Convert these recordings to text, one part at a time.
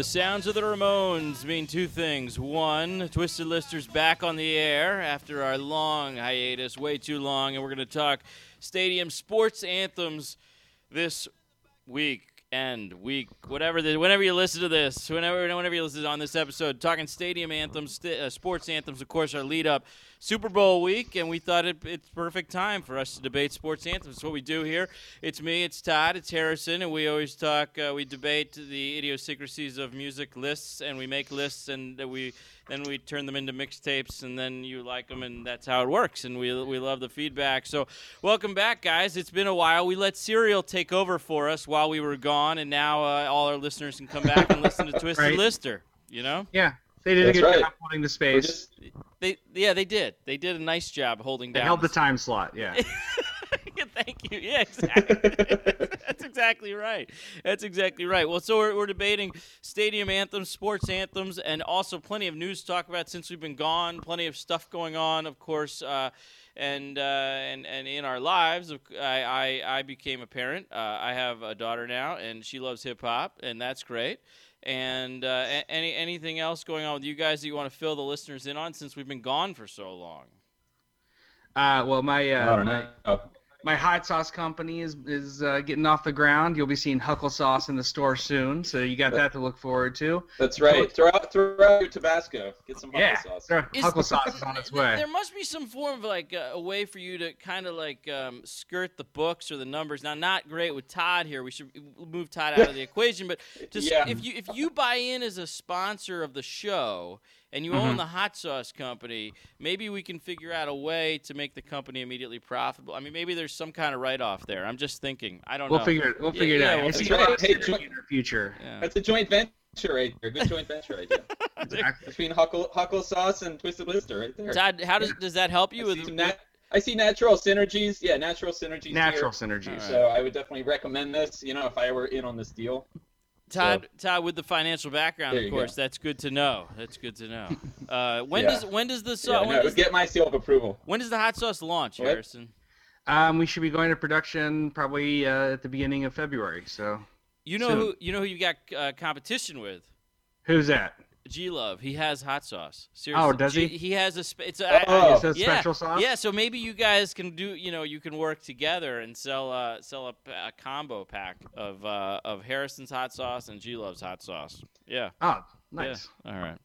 The sounds of the Ramones mean two things. One, Twisted Lister's back on the air after our long hiatus, way too long, and we're going to talk stadium sports anthems this week and week whatever the, whenever you listen to this whenever whenever you listen on this episode talking stadium anthems st- uh, sports anthems of course our lead up super bowl week and we thought it, it's perfect time for us to debate sports anthems it's what we do here it's me it's todd it's harrison and we always talk uh, we debate the idiosyncrasies of music lists and we make lists and we then we turn them into mixtapes, and then you like them, and that's how it works. And we we love the feedback. So, welcome back, guys. It's been a while. We let Serial take over for us while we were gone, and now uh, all our listeners can come back and listen to Twisted right. Lister. You know? Yeah, they did that's a good right. job holding the space. Just... They yeah, they did. They did a nice job holding they down. They held the time slot. Yeah. Thank you. Yeah, exactly. That's exactly right. That's exactly right. Well, so we're, we're debating stadium anthems, sports anthems, and also plenty of news to talk about since we've been gone. Plenty of stuff going on, of course. Uh, and uh, and and in our lives, I I, I became a parent. Uh, I have a daughter now, and she loves hip hop, and that's great. And uh, any anything else going on with you guys that you want to fill the listeners in on since we've been gone for so long? Uh, well, my uh, my, my hot sauce company is is uh, getting off the ground. You'll be seeing Huckle sauce in the store soon, so you got that to look forward to. That's right. Throw out, throw out your Tabasco. Get some Huckle yeah, sauce. Huckle sauce is on its way. There must be some form of like uh, a way for you to kind of like um, skirt the books or the numbers. Now, not great with Todd here. We should move Todd out of the equation, but just yeah. if you if you buy in as a sponsor of the show and you mm-hmm. own the hot sauce company, maybe we can figure out a way to make the company immediately profitable. I mean, maybe there's some kind of write off there. I'm just thinking. I don't we'll know. Figure it, we'll figure yeah, it out. We'll figure it out. Hey, in our future. Yeah. That's a joint venture right there. Good joint venture idea. exactly. Between Huckle, Huckle sauce and Twisted Lister right there. Todd, how does does that help you? I with, see, nat- I see natural synergies. Yeah, natural synergies. Natural here. synergies. Right. So I would definitely recommend this. You know, if I were in on this deal. Todd, so, Todd, with the financial background, of course, go. that's good to know. That's good to know. Uh, when yeah. does when does the sauce? Yeah, no, does get my seal of approval. When does the hot sauce launch, what? Harrison? Um, we should be going to production probably uh, at the beginning of February. So you know soon. who you know who you got uh, competition with? Who's that? G Love, he has hot sauce. Seriously. Oh, does he? G, he has a. Spe- it's a, oh, it's a yeah, special sauce. Yeah, so maybe you guys can do. You know, you can work together and sell uh, sell a, a combo pack of uh, of Harrison's hot sauce and G Love's hot sauce. Yeah. Oh, nice. Yeah. All right.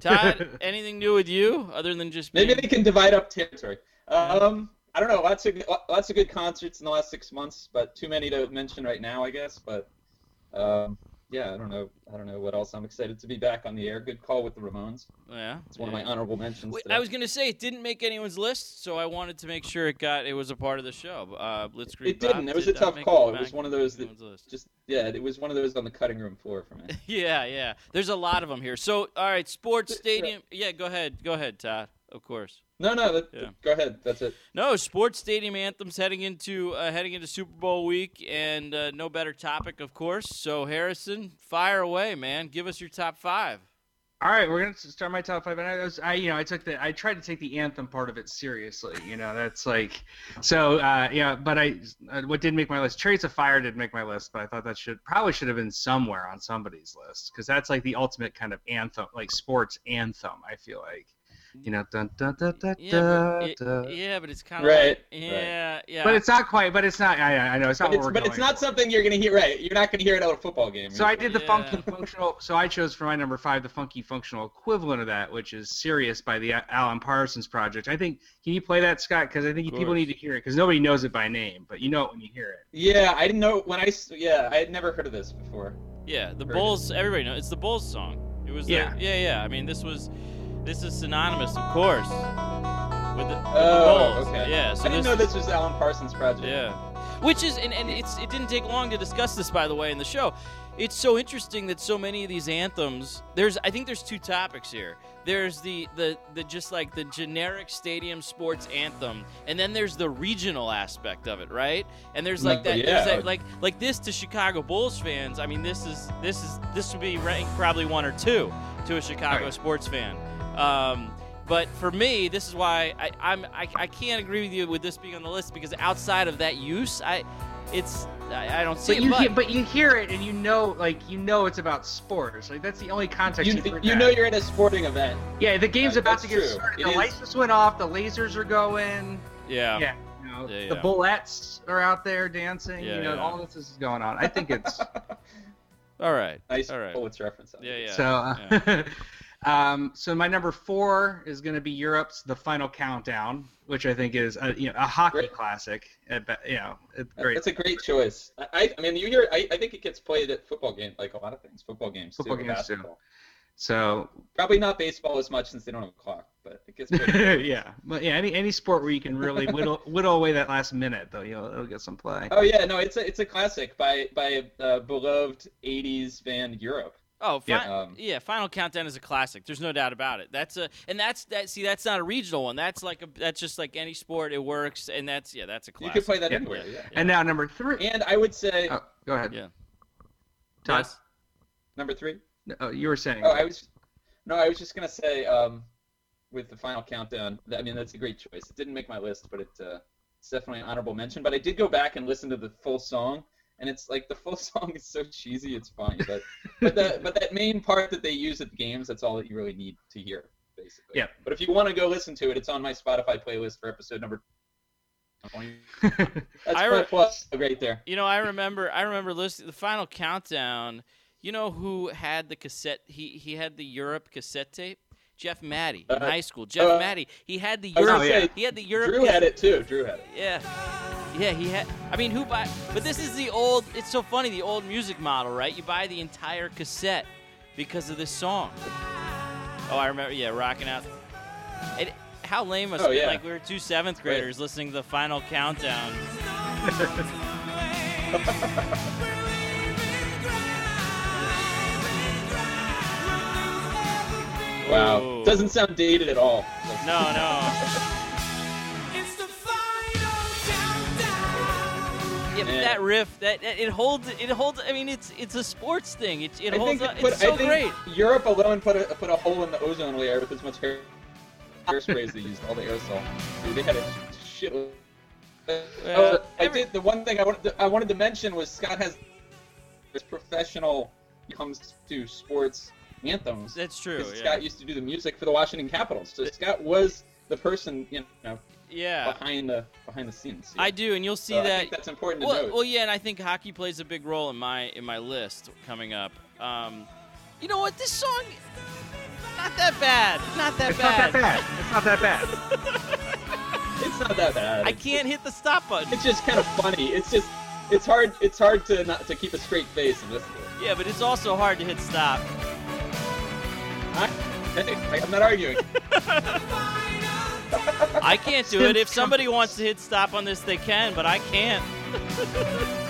Todd, anything new with you other than just being... maybe they can divide up territory. Um, I don't know. Lots of lots of good concerts in the last six months, but too many to mention right now, I guess. But um, yeah, I don't know. I don't know what else. I'm excited to be back on the air. Good call with the Ramones. Yeah, it's one yeah. of my honorable mentions. Wait, I was gonna say it didn't make anyone's list, so I wanted to make sure it got it was a part of the show. Uh, Blitzkrieg. It didn't. it was a tough call. It was one of those that just yeah. It was one of those on the cutting room floor for me. yeah, yeah. There's a lot of them here. So all right, sports stadium. Yeah, go ahead. Go ahead, Todd. Of course. No, no. That, yeah. Go ahead. That's it. No, sports stadium anthems heading into uh, heading into Super Bowl week, and uh, no better topic, of course. So Harrison, fire away, man. Give us your top five. All right, we're gonna start my top five, and I was, I, you know, I took the, I tried to take the anthem part of it seriously. You know, that's like, so, uh, yeah. But I, uh, what did make my list? Chariots of Fire did make my list, but I thought that should probably should have been somewhere on somebody's list because that's like the ultimate kind of anthem, like sports anthem. I feel like you know, dun, dun, dun, dun, yeah, but it, yeah, but it's kind of right. Like, yeah, right. yeah. But it's not quite. But it's not. I, I know it's not. But it's, but it's not for. something you're gonna hear. Right, you're not gonna hear it at a football game. So I did the yeah. funky functional. So I chose for my number five the funky functional equivalent of that, which is "Sirius" by the Alan Parsons Project. I think can you play that, Scott? Because I think people need to hear it because nobody knows it by name, but you know it when you hear it. Yeah, I didn't know when I. Yeah, I had never heard of this before. Yeah, the Bulls. It. Everybody knows it's the Bulls song. It was. Yeah. The, yeah, yeah. I mean, this was this is synonymous, of course, with the, with oh, the Bulls. okay. Yeah, so I didn't this, know this was Alan Parsons' project. Yeah, which is and, and it's it didn't take long to discuss this by the way in the show. It's so interesting that so many of these anthems. There's I think there's two topics here. There's the the the just like the generic stadium sports anthem, and then there's the regional aspect of it, right? And there's like that, yeah. that like like this to Chicago Bulls fans. I mean, this is this is this would be ranked probably one or two to a Chicago right. sports fan. Um, but for me, this is why I, I'm I, I can't agree with you with this being on the list because outside of that use, I it's I, I don't see But it. you but- hear, but you hear it and you know like you know it's about sports. Like that's the only context You, you, heard you that. know you're at a sporting event. Yeah, the game's about to get true. started. It The is- lights just went off. The lasers are going. yeah. Yeah, you know, Yeah, the yeah. bullets are out there dancing. Yeah, you know, yeah. all this is going on. I think it's All right. nice All right. Bullets reference. Yeah, yeah. so. Uh, um, so my number four is going to be Europe's "The Final Countdown," which I think is a, you know, a hockey Great. classic. At, you know, it's great. That's a great choice. I, I, mean, you hear. I, I think it gets played at football games, like a lot of things. Football games, Football too, games, too. So Probably not baseball as much since they don't have a clock, but it gets played. yeah, but yeah, any any sport where you can really whittle whittle away that last minute, though, you'll it'll get some play. oh yeah, no, it's a it's a classic by by a beloved '80s band Europe. Oh, fi- Yeah. Um, yeah. Final Countdown is a classic. There's no doubt about it. That's a and that's that. See, that's not a regional one. That's like a that's just like any sport. It works, and that's yeah, that's a classic. You classic. could play that Yeah. anywhere. Yeah. And now number three. And I would say Oh, go ahead. Yeah. Todd. Yes. number three. Oh, you were saying. Oh, I was no, I was just gonna say um, with the final countdown. I mean, that's a great choice. It didn't make my list, but it uh, it's definitely an honorable mention. But I did go back and listen to the full song, and it's like the full song is so cheesy, it's funny. But but the, but that main part that they use at the games, that's all that you really need to hear, basically. Yeah. But if you want to go listen to it, it's on my Spotify playlist for episode number. 20. That's I I re- plus right there. You know, I remember. I remember listening the Final Countdown. You know who had the cassette? He he had the Europe cassette tape. Jeff Maddie in Uh, high school. Jeff uh, Maddie. He had the I was Europe. gonna he had the Europe. Drew had it too. Drew had it. Yeah. Yeah, he had. I mean, who buy? But this is the old. It's so funny. The old music model, right? You buy the entire cassette because of this song. Oh, I remember. Yeah, rocking out. It, how lame must Oh, it be? yeah. Like we were two seventh graders listening to the final countdown. Wow. Ooh. Doesn't sound dated at all. No, no. Yeah, but Man. that riff, that that- it holds, it holds. I mean, it's it's a sports thing. It, it I holds. think, up. it put, It's so I think great. Europe alone put a put a hole in the ozone layer with as much hair hairsprays they used, all the aerosol. Dude, they had a shit. Well, oh, I every- did. The one thing I wanted to, I wanted to mention was Scott has this professional comes to sports anthems. That's true. Yeah. Scott used to do the music for the Washington Capitals, so Scott was the person you know yeah. behind the behind the scenes. I do, and you'll see So I that. think that's important to well, note. well, yeah, and I think hockey plays a big role in my in my list coming up. Um, you know what? This song, not that bad. Not that it's not bad. that bad. It's not that bad. it's not that bad. I can't hit the stop button. It's just kind of funny. It's just it's hard it's hard to not to keep a straight face and listen to it. Yeah, but it's also hard to hit stop. I, hey, I- I'm not arguing. I can't do it. If somebody wants to hit stop on this, they can, but I can't.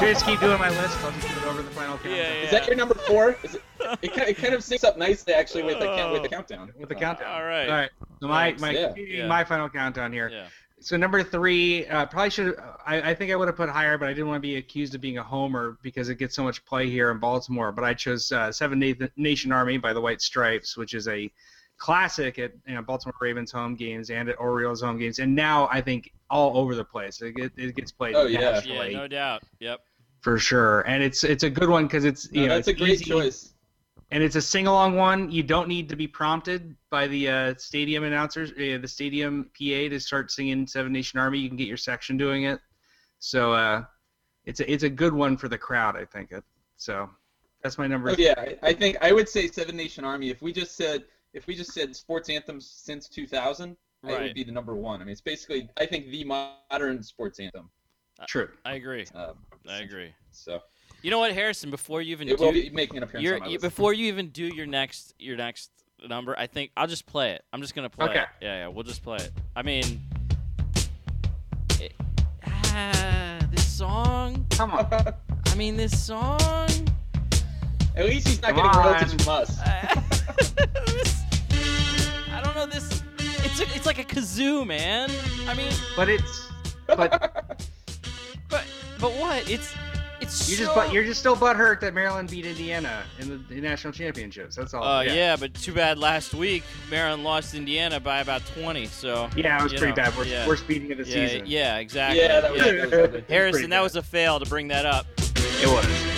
Just keep doing my list? I'll just give it over the final countdown. Yeah, yeah. Is that your number four? Is it? It kind, it kind of syncs up nicely actually with the count, with the countdown. With the Uh, countdown. All right. All right. So my my Yeah. Yeah. my final countdown here. Yeah. So number three, uh, probably should. I, I think I would have put higher, but I didn't want to be accused of being a homer because it gets so much play here in Baltimore. But I chose uh, Seven Nation Army by the White Stripes, which is a classic at you know, Baltimore Ravens home games and at Orioles home games, and now I think all over the place. It, get, it gets played Oh, yeah. Yeah, no doubt. Yep. for sure, and it's it's a good one because it's you No, know that's a great easy choice. And it's a sing-along one. You don't need to be prompted by the uh, stadium announcers, uh, the stadium PA, to start singing Seven Nation Army. You can get your section doing it. So uh, it's a it's a good one for the crowd, I think. It, so that's my number. Oh yeah, I, I think I would say Seven Nation Army. If we just said if we just said sports anthems since 2000, it would be the number one. I mean, it's basically I think the modern sports anthem. True. I agree. Um, I agree. So You know what, Harrison? Before you even it do, will be making an appearance your, on my you- list. before you even do your next your next number, I think I'll just play it. I'm just gonna play Okay. it. Yeah, yeah, we'll just play it. I mean, it, ah, this song. Come on. I mean, this song. At least he's not Come getting on. royalties from us. I don't know this. It's a, it's like a kazoo, man. I mean, But it's but but but what? It's it's It's You so... just but you're just still butthurt that Maryland beat Indiana in the, the national championships. That's all. Uh, yeah. but too bad last week Maryland lost Indiana by about 20. So Yeah, it was pretty know, bad. Worst, yeah. worst beating of the yeah, season. yeah, exactly. Yeah, that was, Yeah. that was. Harrison, that was a fail to bring that up. It was.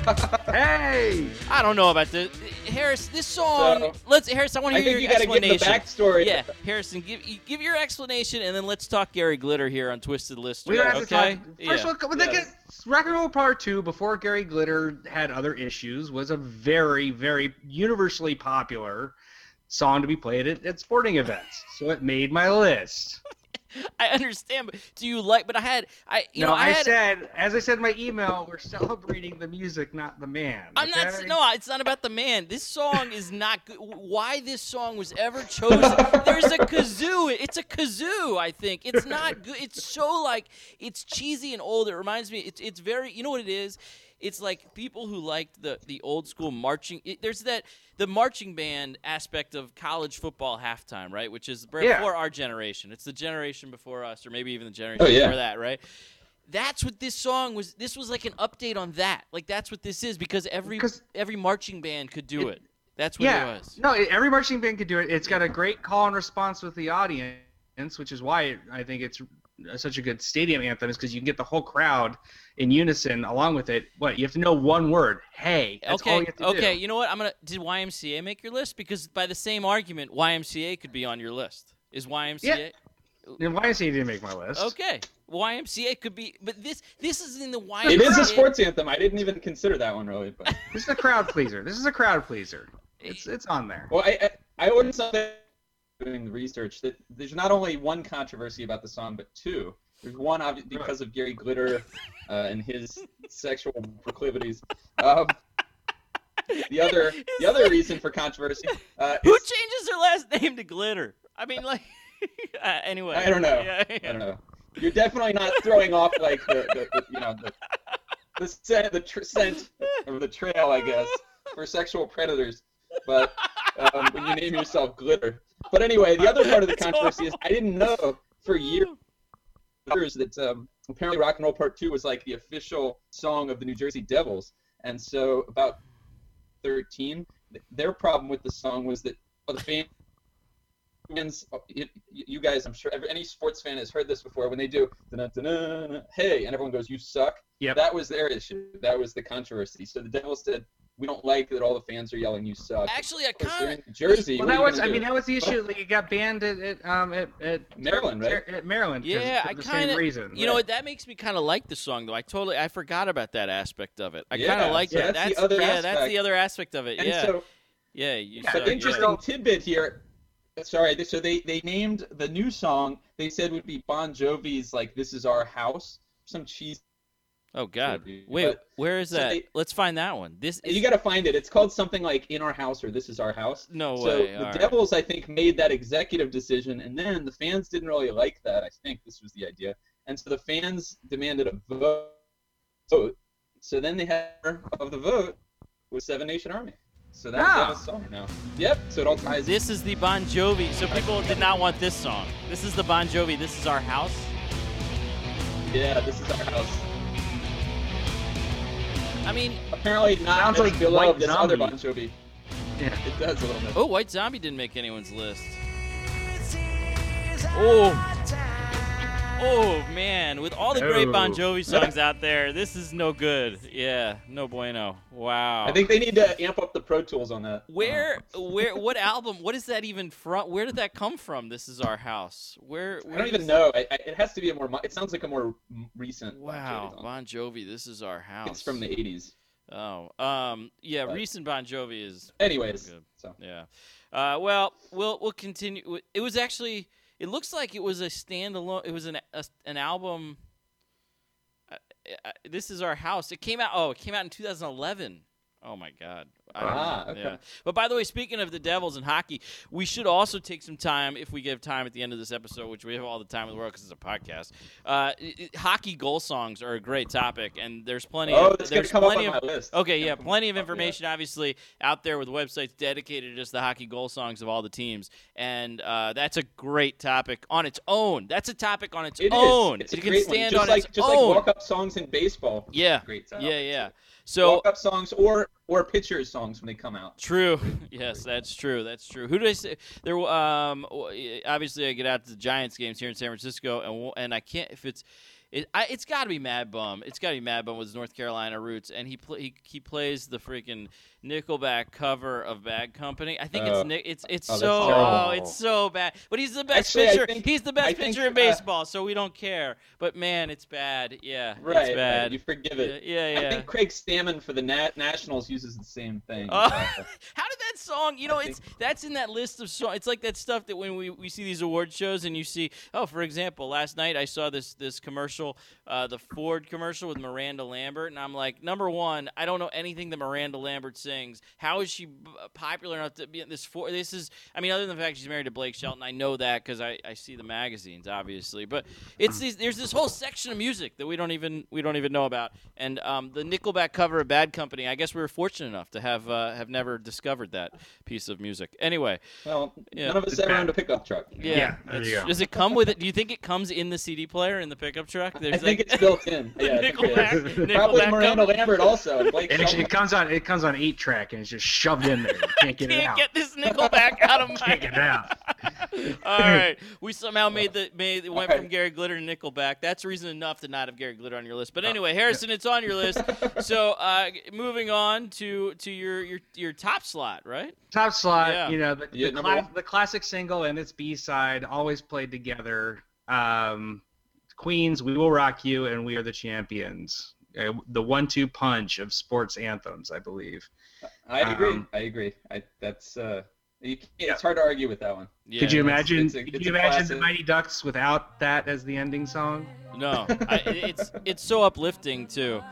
hey! I don't know about this. Harris, this song. So, let's Harris. I want to hear think you your got to give the backstory. yeah, Harrison, give give your explanation, and then let's talk Gary Glitter here on Twisted List. We don't have okay? to talk. First yeah. of all, when they get Rock and Roll Part Two, before Gary Glitter had other issues, was a very, very universally popular song to be played at, at sporting events. So it made my list. I understand, but do you like? But I had, I you no, know, I, I, had. said, as I said in my email, we're celebrating the music, not the man. I'm not. No, it's not about the man. This song is not good. Why this song was ever chosen? There's a kazoo. It's a kazoo. I think it's not good. It's so like it's cheesy and old. It reminds me. It's it's very. You know what it is? It's like people who liked the the old school marching. It, there's that the marching band aspect of college football halftime, right? Which is before Yeah. our generation. It's the generation before us, or maybe even the generation Oh, yeah. before that, right? That's what this song was. This was like an update on that. Like that's what this is because every every marching band could do It- it. That's what Yeah, it was. no, every marching band could do it. It's got a great call and response with the audience, which is why I think it's uh, such a good stadium anthem, is because you can get the whole crowd in unison along with it. What you have to know one word, "Hey." That's all okay, you have to okay. do. You know what? I'm gonna. Did YMCA make your list? Because by the same argument, YMCA could be on your list. Is YMCA? And YMCA didn't make my list. Okay. YMCA could be, but this this is in the YMCA. It is a sports anthem. I didn't even consider that one really, but This is a crowd pleaser. This is a crowd pleaser. It's it's on there. well, I I, I ordered something doing the research that there's not only one controversy about the song, but two. There's one obvi- because of Gary Glitter uh, and his sexual proclivities. Um, the other the other reason for controversy uh, Who is, changes their last name to Glitter? I mean, like. uh, anyway. I don't know. Yeah, I don't know. You're definitely not throwing off like the, the, the you know the the scent the tr- scent of the trail, I guess, for sexual predators. But um, when you name yourself Glitter. But anyway, the other part of the controversy is I didn't know for years that um, apparently Rock and Roll Part Two was like the official song of the New Jersey Devils, and so about 13, their problem with the song was that well, the fans fans, you, you guys, I'm sure every, any sports fan has heard this before. When they do, hey, and everyone goes, "You suck." Yeah, That was their issue. That was the controversy. So the Devils said, "We don't like that all the fans are yelling, you suck." Actually, I Of course, kind of. Jersey. Well, that was. I gonna mean, that was the issue. Like, it got banned at, at um at, at Maryland, right? At Maryland. 'cause- Yeah, for I the kind same of. reason. You know what? That makes me kind of like the song, though. I totally, I forgot about that aspect of it. I kind of like so that. that's the other yeah, that's the other aspect of it. And yeah, so, yeah. You Yeah, suck, but yeah. interesting tidbit here. Sorry, so they they named the new song. They said would be Bon Jovi's like "This Is Our House." Some cheese. Oh God! be, Wait, but- where is so that? they- Let's find that one. This is You got to find it. It's called something like "In Our House" or "This Is Our House." no so way. the all right. Devils, I think, made that executive decision, and then the fans didn't really like that. I think this was the idea, and so the fans demanded a vote. So then they had of the vote was Seven Nation Army. So that's Ah. Devils song now. Yep. So it all ties. This is the Bon Jovi. So people did not want this song. This is the Bon Jovi. This is our house. Yeah, this is our house. I mean, Apparently not Sounds as like beloved White as other Zombie. Bon Jovi. Yeah. It does a little bit. oh, White Zombie didn't make anyone's list. Oh. Oh man, with all the great Bon. Jovi songs out there, this is no good. Yeah, no bueno. Wow. I think they need to amp up the Pro Tools on that. Where, where, what album? What is that even from? Where did that come from? This is our house. Where? I where don't even know. I, I, it has to be a more. It sounds like a more recent. Bon Wow, Jovi song. Bon Jovi. This is our house. It's from the '80s. Oh, um, yeah. But- recent Bon Jovi is Anyways, good. so Yeah. Uh, well, we'll we'll continue. It was actually. It looks like it was a standalone. It was an a, an album. Uh, uh, this is our house. It came out. Oh, it came out in 2011. Oh my God. I Ah, okay. Yeah. But by the way, speaking of the Devils and hockey, we should also take some time, if we give time at the end of this episode, which we have all the time in the world because it's a podcast. Uh, i- i- hockey goal songs are a great topic, and there's plenty. Oh, of, it's gonna there's come up plenty on of, my list. Okay, yeah, plenty of up, yeah. information, obviously, out there with websites dedicated to just the hockey goal songs of all the teams, and uh, that's a great topic on its own. That's a topic on its It is. own. It's it a can great one. just on like its just own. like walk up songs in baseball. yeah, Great yeah, yeah. So walk up songs or or pitchers songs when they come out. True. Yes, that's true. That's true. Who did I say? There. Um. Obviously, I get out to the Giants games here in San Francisco, and and I can't if it's. It, I, it's got to be Mad Bum. It's got to be Mad Bum with his North Carolina roots, and he pl- he he plays the freaking Nickelback cover of Bad Company. I think Oh. it's Nick. It's it's Oh, so oh, it's so bad. But he's the best Actually, pitcher. think- he's the best I think, pitcher in uh, baseball, so we don't care. But man, it's bad. Yeah, Right, it's right. You forgive it. yeah, yeah. I think Craig Stammen for the Nat- Nationals uses the same thing. Oh, how did that song? You know, I it's that's in that list of songs. It's like that stuff that when we, we see these award shows and you see, oh, for example, last night I saw this this commercial, uh, the Ford commercial with Miranda Lambert, and I'm like, number one, I don't know anything that Miranda Lambert sings. How is she b- popular enough to be in this? For this is, I mean, other than the fact she's married to Blake Shelton, I know that because I, I see the magazines, obviously. But it's these, there's this whole section of music that we don't even we don't even know about, and um, the Nickelback cover of Bad Company. I guess we were fortunate enough to have uh, have never discovered that piece of music. Anyway, well, Yeah. none of us It's ever bad. owned a pickup truck. yeah, Yeah, there you go. does it come with it? Do you think it comes in the CD player in the pickup truck? I There's think it's built in. Yeah, it Nickelback. Nickelback Probably Miranda. Lambert also. and Blake It actually it comes on it comes on eight track and it's just shoved in there. You can't get it out. Can't get this Nickelback out of my. Can't get it out. All right, we somehow made the made went All from. Gary Glitter to Nickelback. That's reason enough to not have Gary Glitter on your list. But anyway, Harrison, it's on your list. So uh, moving on to to your your your top slot, right? Top slot, Yeah. you know, the, Yeah, the, number cla- the classic single and its B side always played together. Um, Queens, We Will Rock You, and We Are the Champions. Uh, the one-two punch of sports anthems, I believe. I agree. Um, I agree. I that's uh, you, can't- Yeah. it's hard to argue with that one. Yeah, could you imagine? it's a- could it's you a imagine the. Mighty Ducks without that as the ending song? No, I, it's it's so uplifting too.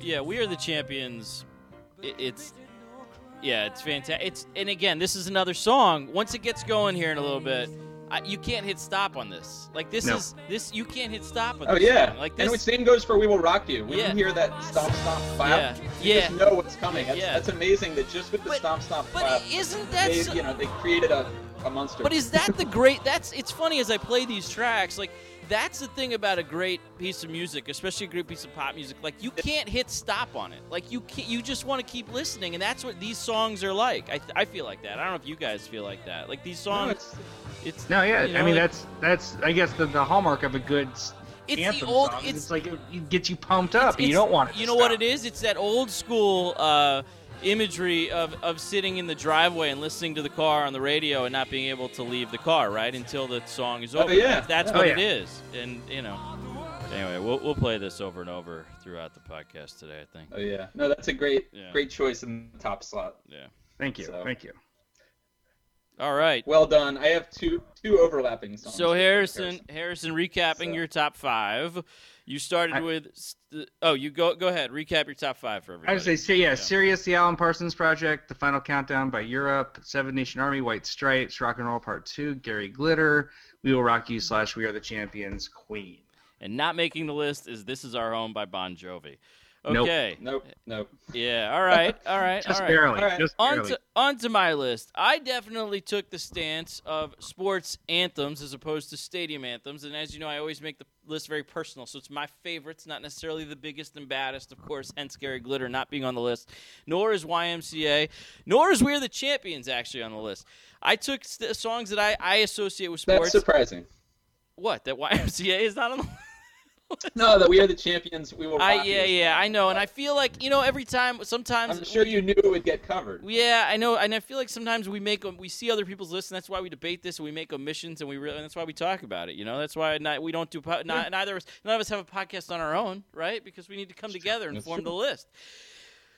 Yeah, we are the champions. It, it's yeah, it's fantastic. It's and again, this is another song. Once it gets going here in a little bit, I, you can't hit stop on this. Like this No. is this you can't hit stop on this. Oh this. yeah. song. like and the same goes for "We Will Rock You." When Yeah. you hear that stomp stomp clap, Yeah, you yeah. just know what's coming. That's, Yeah. that's amazing. That just with the But- stomp stomp But clap, isn't that they, so, you know they created a, a monster. But is that the great? That's it's funny as I play these tracks. Like that's the thing about a great piece of music, especially a great piece of pop music. Like you can't hit stop on it. Like you can't, you just want to keep listening, and that's what these songs are like. I, I feel like that. I don't know if you guys feel like that. Like these no, songs, it's, it's No, yeah. you know, I mean, like, that's that's I guess the, the hallmark of a good it's anthem the old. song. It's, It's, like it, it gets you pumped up. and you don't want it. to You know what it is? It's that old school uh, imagery of, of sitting in the driveway and listening to the car on the radio and not being able to leave the car right until the song is over. Oh, over. yeah. That's Oh, what yeah. it is, and you know. Anyway, we'll we'll play this over and over throughout the podcast today. I think. oh yeah. No, that's a great Yeah. great choice in the top slot. Yeah. Thank you. So- Thank you. All right. Well done. I have two two overlapping songs. So with Harrison, Harrison, recapping So- your top five. You started I- with. oh, you go go ahead. Recap your top five for everybody. I would say, so yeah, Sirius, the Alan Parsons Project, The Final Countdown by Europe, Seven Nation Army, White Stripes, Rock and Roll Part Two, Gary Glitter, We Will Rock You slash We Are the Champions, Queen. And not making the list is "This Is Our Home" by Bon Jovi. Nope. Okay. Nope. Nope. Yeah. All right. All right. Just all right. barely. All right. Just On barely. to, on to my list. I definitely took the stance of sports anthems as opposed to stadium anthems. And as you know, I always make the list very personal. So it's my favorites, not necessarily the biggest and baddest, of course, hence Gary Glitter not being on the list. Nor is YMCA, nor is We're the Champions actually on the list. I took st- songs that I, I associate with sports. That's surprising. what? That YMCA is not on the list? No, that we are the champions. We will. I, yeah, yeah. I know. And I feel like, you know, every time, sometimes. I'm sure you knew it would get covered. Yeah, I know, and I feel like sometimes we make we see other people's lists, and that's why we debate this, and we make omissions, and we really, and that's why we talk about it. You know, that's why not, we don't do po- not, neither of us, none of us have a podcast on our own, right? Because we need to come together and That's form the list.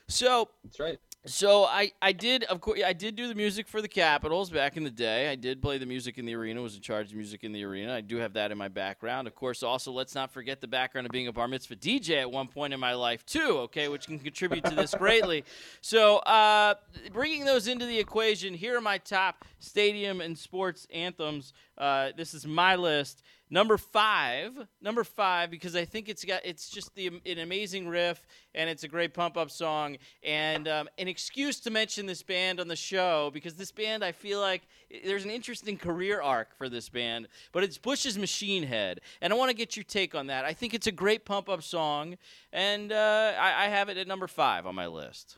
So That's right. So I, I did of course I did do the music for the Capitals back in the day. I did play the music in the arena. Was in charge of music in the arena. I do have that in my background. Of course, also let's not forget the background of being a bar mitzvah DJ at one point in my life too. Okay, which can contribute to this greatly. So uh, bringing those into the equation, here are my top stadium and sports anthems. Uh, this is my list. Number five, number five, because I think it's got it's just the an amazing riff and it's a great pump up song and um, an excuse to mention this band on the show because this band I feel like there's an interesting career arc for this band, but it's Bush's Machine Head, and I want to get your take on that. I think it's a great pump up song, and uh, I, I have it at number five on my list.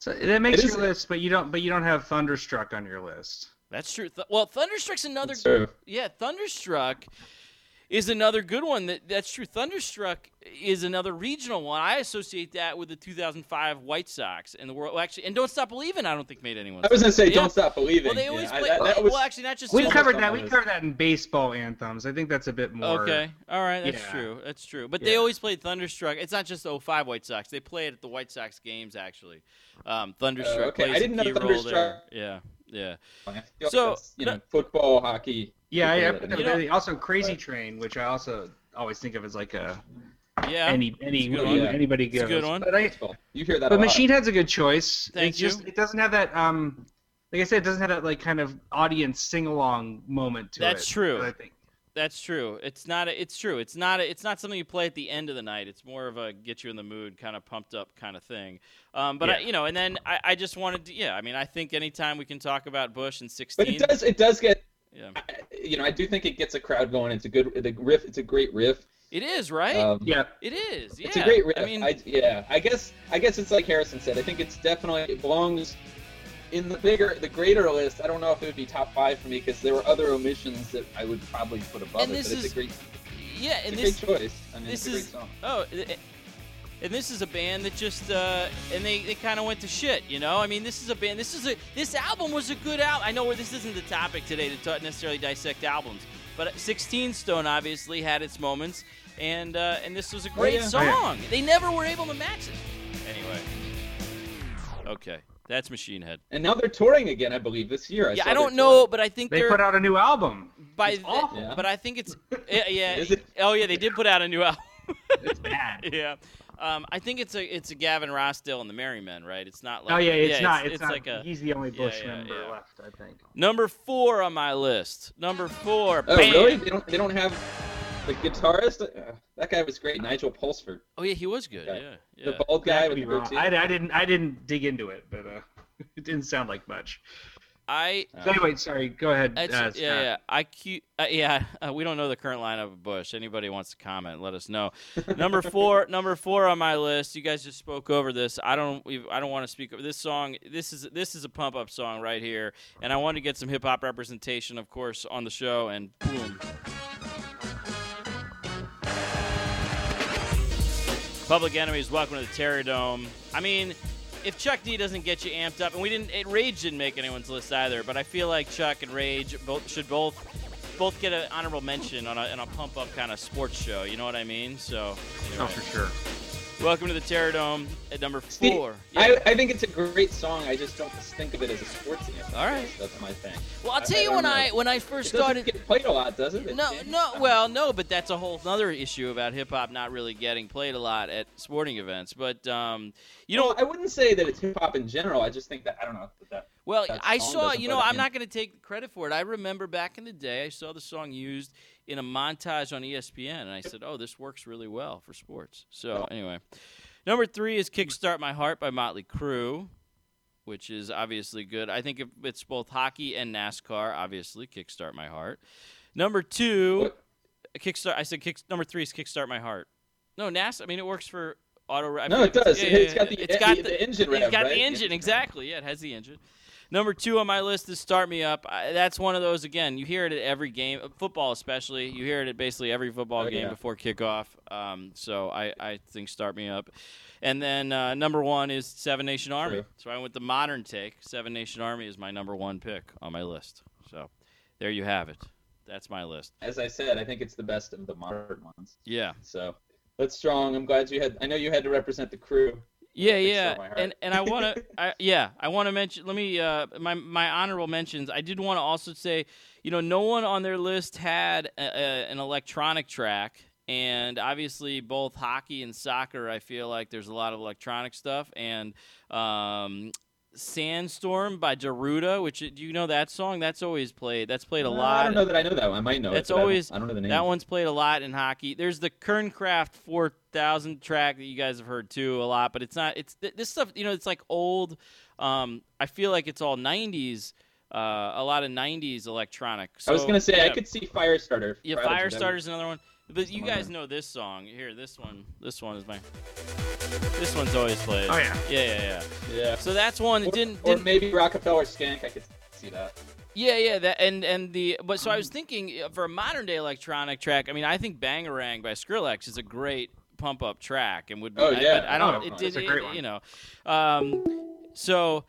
So that makes It your list, but you don't. But you don't have Thunderstruck on your list. That's true. Th- well, Thunderstruck's another. It's true. Yeah, Thunderstruck is another good one. That that's true. Thunderstruck is another regional one. I associate that with the 2005 White Sox and the world. Well, actually, and Don't Stop Believing. I don't think made anyone. I was gonna say, Yeah. don't stop believing. Well, they Yeah, always I- that- that was- well, actually, not just. We covered that. We covered that in baseball anthems. I think that's a bit more. Okay. All right. That's Yeah. true. That's true. But they always played Thunderstruck. It's not just the 05 White Sox. They play it at the White Sox games actually. Um, Thunderstruck Uh, okay. I didn't a know key role there. Thunderstruck- Yeah. Yeah. I So, you know, football, hockey. Yeah, people I, that- You know- also Crazy Train, which I also always think of as like a Yeah. any any It's good one. anybody It's a goes. good one. But I Baseball. You hear that a but lot. Machine Head's a good choice. Thank it's you. just it doesn't have that um like I said, it doesn't have that like kind of audience sing along moment to it. That's true. I think. That's true. It's not. A, it's true. It's not. A, it's not something you play at the end of the night. It's more of a get you in the mood, kind of pumped up kind of thing. Um, but I, you know, and then I, I just wanted to. Yeah, I mean, I think anytime we can talk about Bush and sixteen, But sixteen. it does. It does get. Yeah, I- You know, I do think it gets a crowd going. It's a good. The riff. It's a great riff. it is right. Um, Yeah. it is. Yeah. It's a great riff. I mean, yeah, I guess I guess it's like Harrison said. I think it's definitely it belongs in the bigger, the greater list. I don't know if it would be top five for me because there were other omissions that I would probably put above And it. this But it's is- a great, yeah, it's and this. great choice. I mean, this it's a is- great song. Oh, and this is a band that just uh, and they, they kind of went to shit, you know. I mean, this is a band. This is a this album was a good album. I know where this isn't the topic today to ta- necessarily dissect albums, but 16 Stone obviously had its moments, and uh, and this was a great yeah. Oh, yeah. song. They never were able to match it. Anyway, okay, that's Machine Head. And now they're touring again, I believe, this year. I yeah, I don't know, touring. but I think They put out a new album. by it's the- awful. Yeah. but I think it's yeah, yeah. Is it? Oh yeah, they did put out a new album. It's bad. yeah. Um, I think it's a it's a Gavin Rossdale and the Merrymen, right? It's not like oh yeah, it's not. It's, it's not. like a he's the only yeah, Bush yeah, member yeah. left, I think. number four on my list. Number four. Oh bam! really? They don't. They don't have the guitarist. Uh, that guy was great, Nigel Pulsford, Oh yeah, he was good. Okay. Yeah, yeah. the bald guy I, with the be wrong. goatee. I, I didn't. I didn't dig into it, but uh, it didn't sound like much. I So anyway, sorry. Go ahead. Uh, yeah, yeah. I uh, yeah. Uh, we don't know the current lineup of Bush. Anybody wants to comment? Let us know. number four, number four on my list. You guys just spoke over this. I don't. I don't want to speak over this song. This is this is a pump up song right here, and I want to get some hip hop representation, of course, on the show. And boom. Public Enemy's, welcome to the Terror Dome. I mean, if Chuck D doesn't get you amped up, and we didn't, it, Rage didn't make anyone's list either, but I feel like Chuck and Rage both should both both get an honorable mention on a, in a pump up kind of sports show. You know what I mean? So, Oh, for sure. Welcome to the Terror Dome at number four. I, Yeah. I think it's a great song. I just don't think of it as a sports anthem. All right. That's my thing. well, I'll tell I you don't when know. I when I first doesn't started. get played a lot, does it? No, It- no. Well, no, but that's a whole other issue about hip hop not really getting played a lot at sporting events. But um, you know, I wouldn't say that it's hip hop in general. I just think that I don't know. That, that Well, that I saw, you know, I'm not going to take credit for it. I remember back in the day, I saw the song used in a montage on ESPN, and I said, oh, this works really well for sports. So, anyway. Number three is Kickstart My Heart by Motley Crue, which is obviously good. I think if it's both hockey and NASCAR, obviously, Kickstart My Heart. Number two, Kickstart, I said kick, number three is Kickstart My Heart. No, NAS, I mean, it works for auto. I No, it does. It's, yeah, it's yeah, got, the, it's got the- the, engine it's got right? the engine. exactly. Yeah, it has the engine. Number two on my list is "Start Me Up." I, that's one of those. Again, you hear it at every game, uh, football especially. You hear it at basically every football Oh, game yeah. before kickoff. Um, so I, I think "Start Me Up." And then uh, number one is Seven Nation Army. True. So I went the modern take. Seven Nation Army is my number one pick on my list. So there you have it. That's my list. As I said, I think it's the best of the modern ones. Yeah. So that's strong. I'm glad you had. I know you had to represent the crew. Yeah, yeah, and and I want to, yeah, I want to mention. Let me, uh, my my honorable mentions. I did want to also say, you know, no one on their list had a, a, an electronic track, and obviously both hockey and soccer. I feel like there's a lot of electronic stuff, and um, Sandstorm by Darude, which do you know that song? That's always played. That's played a Uh, lot. I don't know that I know that one. I might know That's it. but I don't- always- I don't, know the name. That one's played a lot in hockey. There's the Kernkraft 4000 track that you guys have heard too a lot, but it's not. It's this stuff. You know, it's like old. Um, I feel like it's all 90s. Uh, a lot of 90s electronic. So, I was gonna say I could see Firestarter. Yeah, Firestarter's another one. But you guys know this song. Here, this one. This one is my. This one's always played. Oh, yeah. Yeah, yeah, yeah. Yeah. So that's one that Or, didn't. or didn't maybe Rockefeller Skank. I could see that. Yeah, yeah, that and and the but so I was thinking uh, for a modern day electronic track. I mean, I think Bangarang by Skrillex is a great pump up track and would be. Oh, I- yeah. but I don't. Oh, it it's did. a great it- one. You know, um, so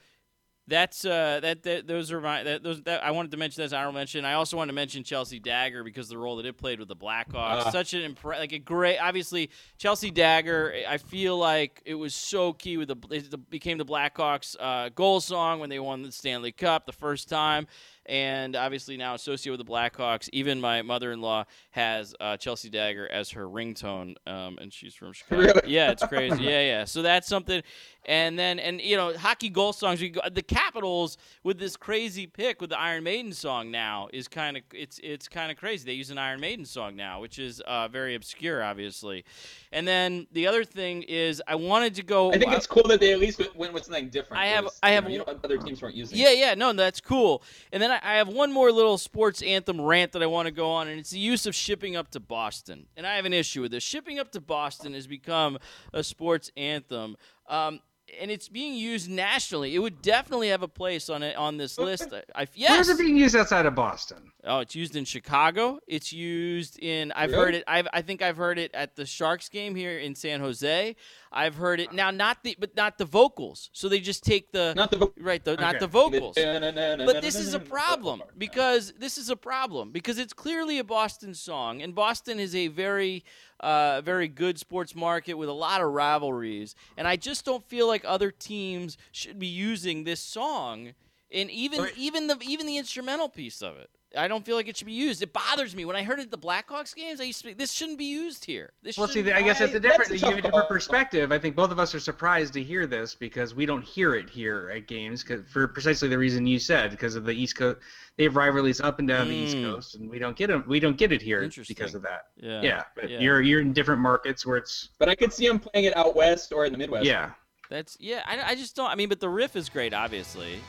that's uh that, that those are my that those that I wanted to mention as honorable mention. I also wanted to mention Chelsea Dagger because the role that it played with the Blackhawks, Ah. such an impre- like a great. Obviously, Chelsea Dagger. I feel like it was so key with the it became the Blackhawks uh, goal song when they won the Stanley Cup the first time and obviously now associated with the Blackhawks. Even my mother-in-law has uh, Chelsea Dagger as her ringtone, um, and she's from Chicago. Really? Yeah, it's crazy. yeah, yeah. So that's something. And then, and you know, hockey goal songs. Go, the Capitals with this crazy pick with the Iron Maiden song now is kind of it's it's kind of crazy. They use an Iron Maiden song now, which is uh, very obscure, obviously. And then the other thing is, I wanted to go. I think it's cool that they at least went with something different. I have- I have- you know, other teams weren't using. Yeah, yeah, no, that's cool. And then I, I have one more little sports anthem rant that I want to go on, and it's the use of shipping up to Boston. And I have an issue with this. Shipping up to Boston has become a sports anthem. Um, and it's being used nationally. It would definitely have a place on it on this list. I, I yes. Where's it being used outside of Boston? Oh, it's used in Chicago. It's used in. I've Really? heard it. I've, I think I've heard it at the Sharks game here in San Jose. I've heard it now, not the but not the vocals. So they just take the Not the vo- right, the, not the vocals. But But this is a problem because this is a problem because it's clearly a Boston song, and Boston is a very, uh, very good sports market with a lot of rivalries. And I just don't feel like other teams should be using this song, and even Right. even the even the instrumental piece of it. I don't feel like it should be used. It bothers me when I heard it at the Blackhawks games. I used to be, this shouldn't be used here. This Well, see, I guess it's I- a different. that's a you have a different perspective. I think both of us are surprised to hear this because we don't hear it here at games for precisely the reason you said because of the East Coast. They have rivalries up and down the East Mm. Coast, and we don't get them. We don't get it here because of that. yeah, Yeah, but yeah. you're you're in different markets where it's But I could see them playing it out west or in the Midwest. yeah. That's yeah. I, I just don't. I mean, but the riff is great, obviously.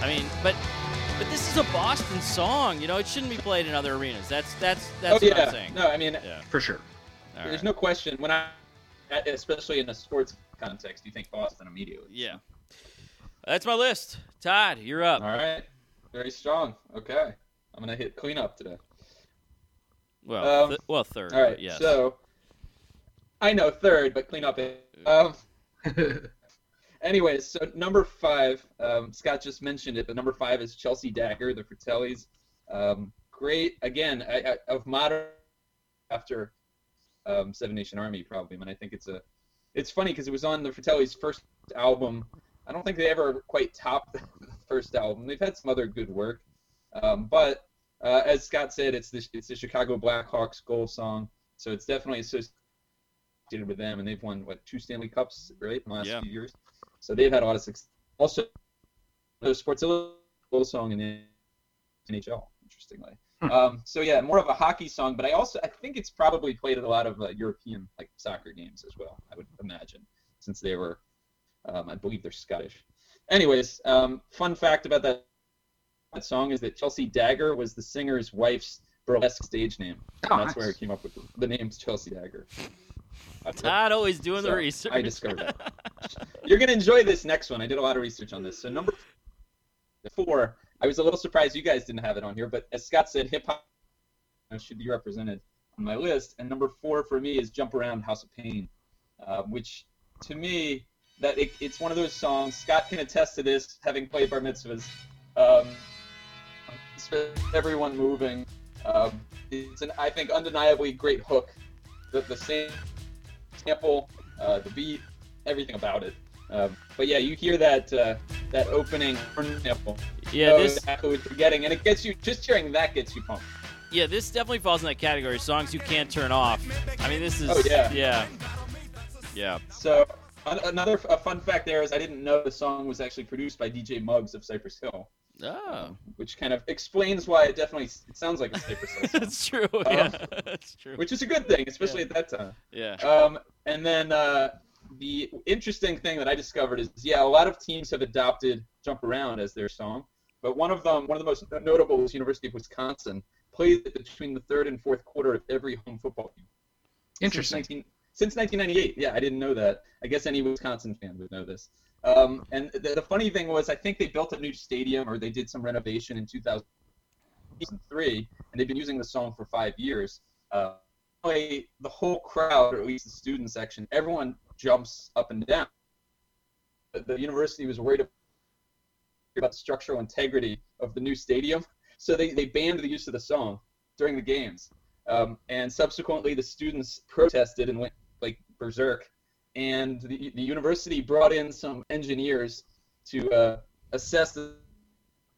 I mean, but but this is a Boston song. You know, it shouldn't be played in other arenas. That's that's Oh that's what yeah. I'm saying. No, I mean, Yeah. For sure. All there's right. no question when I, especially in a sports context, you think Boston immediately. Yeah. That's my list. Todd, you're up. All right. Very strong. Okay. I'm gonna hit cleanup today. Well, Um, th- well, third. All right. but yes. So I know third, but cleanup it. Um, anyways, so number five, um, Scott just mentioned it, but number five is Chelsea Dagger, the Fratellis. Um, great, again, I, I, of modern after um, Seven Nation Army, probably. And I think it's a, it's funny because it was on the Fratellis' first album. I don't think they ever quite topped the first album. They've had some other good work, um, but uh, as Scott said, it's the it's the Chicago Blackhawks goal song, so it's definitely associated with them, and they've won what two Stanley Cups, right, in the last Yeah. few years. So they've had a lot of success. Also, the Sports Illustrated song in the NHL, interestingly. Hmm. Um, so yeah, more of a hockey song, but I also I think it's probably played at a lot of uh, European like soccer games as well. I would imagine since they were, um, I believe they're Scottish. Anyways, um, fun fact about that, that song is that Chelsea Dagger was the singer's wife's burlesque stage name. Oh, that's nice. where it came up with the, the name's Chelsea Dagger. Todd always doing the research. I discovered that. You're gonna enjoy this next one. I did a lot of research on this. So number four, I was a little surprised you guys didn't have it on here, but as Scott said, hip hop should be represented on my list. And number four for me is "Jump Around House of Pain," uh, which to me that it, it's one of those songs. Scott can attest to this, having played bar mitzvahs. Um, everyone moving. Um, it's an I think undeniably great hook. The, the same sample, uh, the beat, everything about it. Um, but yeah, you hear that uh, that opening nipple. Yeah, this exactly what you're getting, and it gets you. Just hearing that gets you pumped. yeah this definitely falls in that category. Songs you can't turn off. I mean, this is Oh, yeah. yeah, yeah. So an- another fun fact there is I didn't know the song was actually produced by DJ Muggs of Cypress Hill, Oh, which kind of explains why it definitely it sounds like a Hill song, that's true. Yeah, that's true. which is a good thing, especially at that time. Yeah. Um, and then uh, the interesting thing that I discovered is, yeah, a lot of teams have adopted "Jump Around" as their song, but one of them, one of the most notable, is University of Wisconsin, plays it between the third and fourth quarter of every home football game. Interesting. Since, 19, since 1998. Yeah, I didn't know that. I guess any Wisconsin fan would know this. Um, and the, the funny thing was, I think they built a new stadium or they did some renovation in 2003, and they've been using the song for five years. Uh, the whole crowd, or at least the student section, everyone jumps up and down. The, university was worried about the structural integrity of the new stadium, so they, they banned the use of the song during the games. Um, and subsequently, the students protested and went like berserk. And the, the university brought in some engineers to uh, assess the,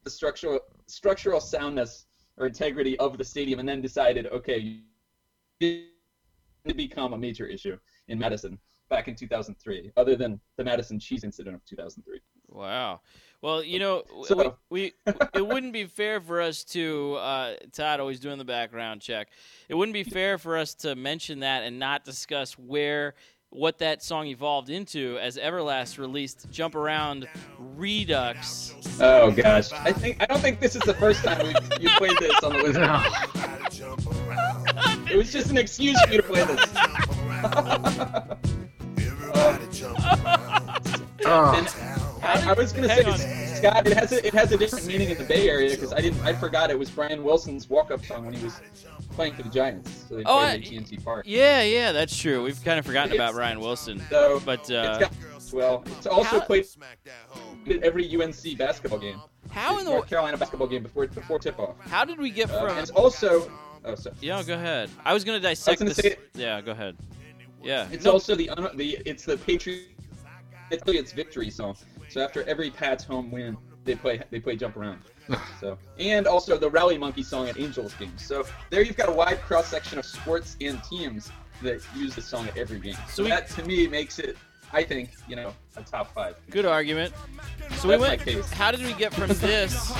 the structural structural soundness or integrity of the stadium, and then decided, okay, it become a major issue in Madison back in 2003, other than the Madison cheese incident of 2003. Wow. Well, you know, So- we, we it wouldn't be fair for us to uh, Todd always doing the background check. It wouldn't be fair for us to mention that and not discuss where what that song evolved into as Everlast released "Jump Around Redux." Oh gosh, I think I don't think this is the first time we, you played this on the list. No. It was just an excuse for you to play this. Oh. And ah. I, I was gonna Hang say, Scott, it has a, it has a different meaning in the Bay Area because I didn't I forgot it was Brian Wilson's walk-up song when he was playing for the Giants. So they Oh, played I- at AT&T Park. Yeah, yeah, that's true. We've kind of forgotten about Brian Wilson, So but it's uh, got well. It's also How- played at every UNC basketball game. how in the North Carolina basketball game before before tip-off. how did we get Uh, from? and it's also oh sorry. Yeah, go ahead. I was gonna dissect gonna this. say- Yeah, go ahead. Yeah. It's No, also the the it's the Patriot It's victory song. So after every Pats home win, they play they play jump around. So and also the Rally Monkey song at Angels games. So there you've got a wide cross section of sports and teams that use the song at every game. So So we- that to me makes it, I think, you know, a top five. Good argument. So we That's my went. case. How did we get from this?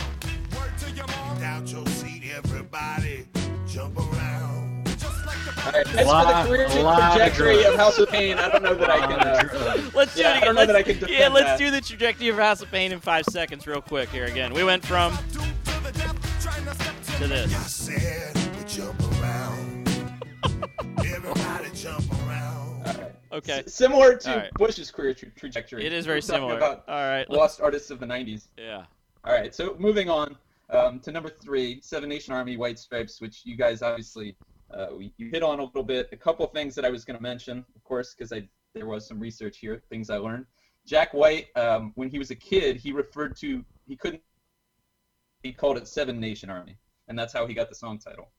Right, as Lot- for the career lot of trajectory of House of Pain, I don't know that I can. Uh, Let's do Yeah, it I again. don't know let's, that I can yeah, let's that. do the trajectory of House of Pain in five seconds, real quick. Here again. We went from to I this. said, we jump around. Everybody jump around. Okay. S- similar to All right. Bush's career tra- trajectory. It is very We're similar. About All right. let's- lost artists of the 90s. Yeah. All right, so moving on um, to number three, Seven Nation Army White Stripes, which you guys obviously uh, you hit on a little bit. A couple things that I was going to mention, of course, because I there was some research here, things I learned. Jack White, um, when he was a kid, he referred to he couldn't he called it Seven Nation Army, and that's how he got the song title.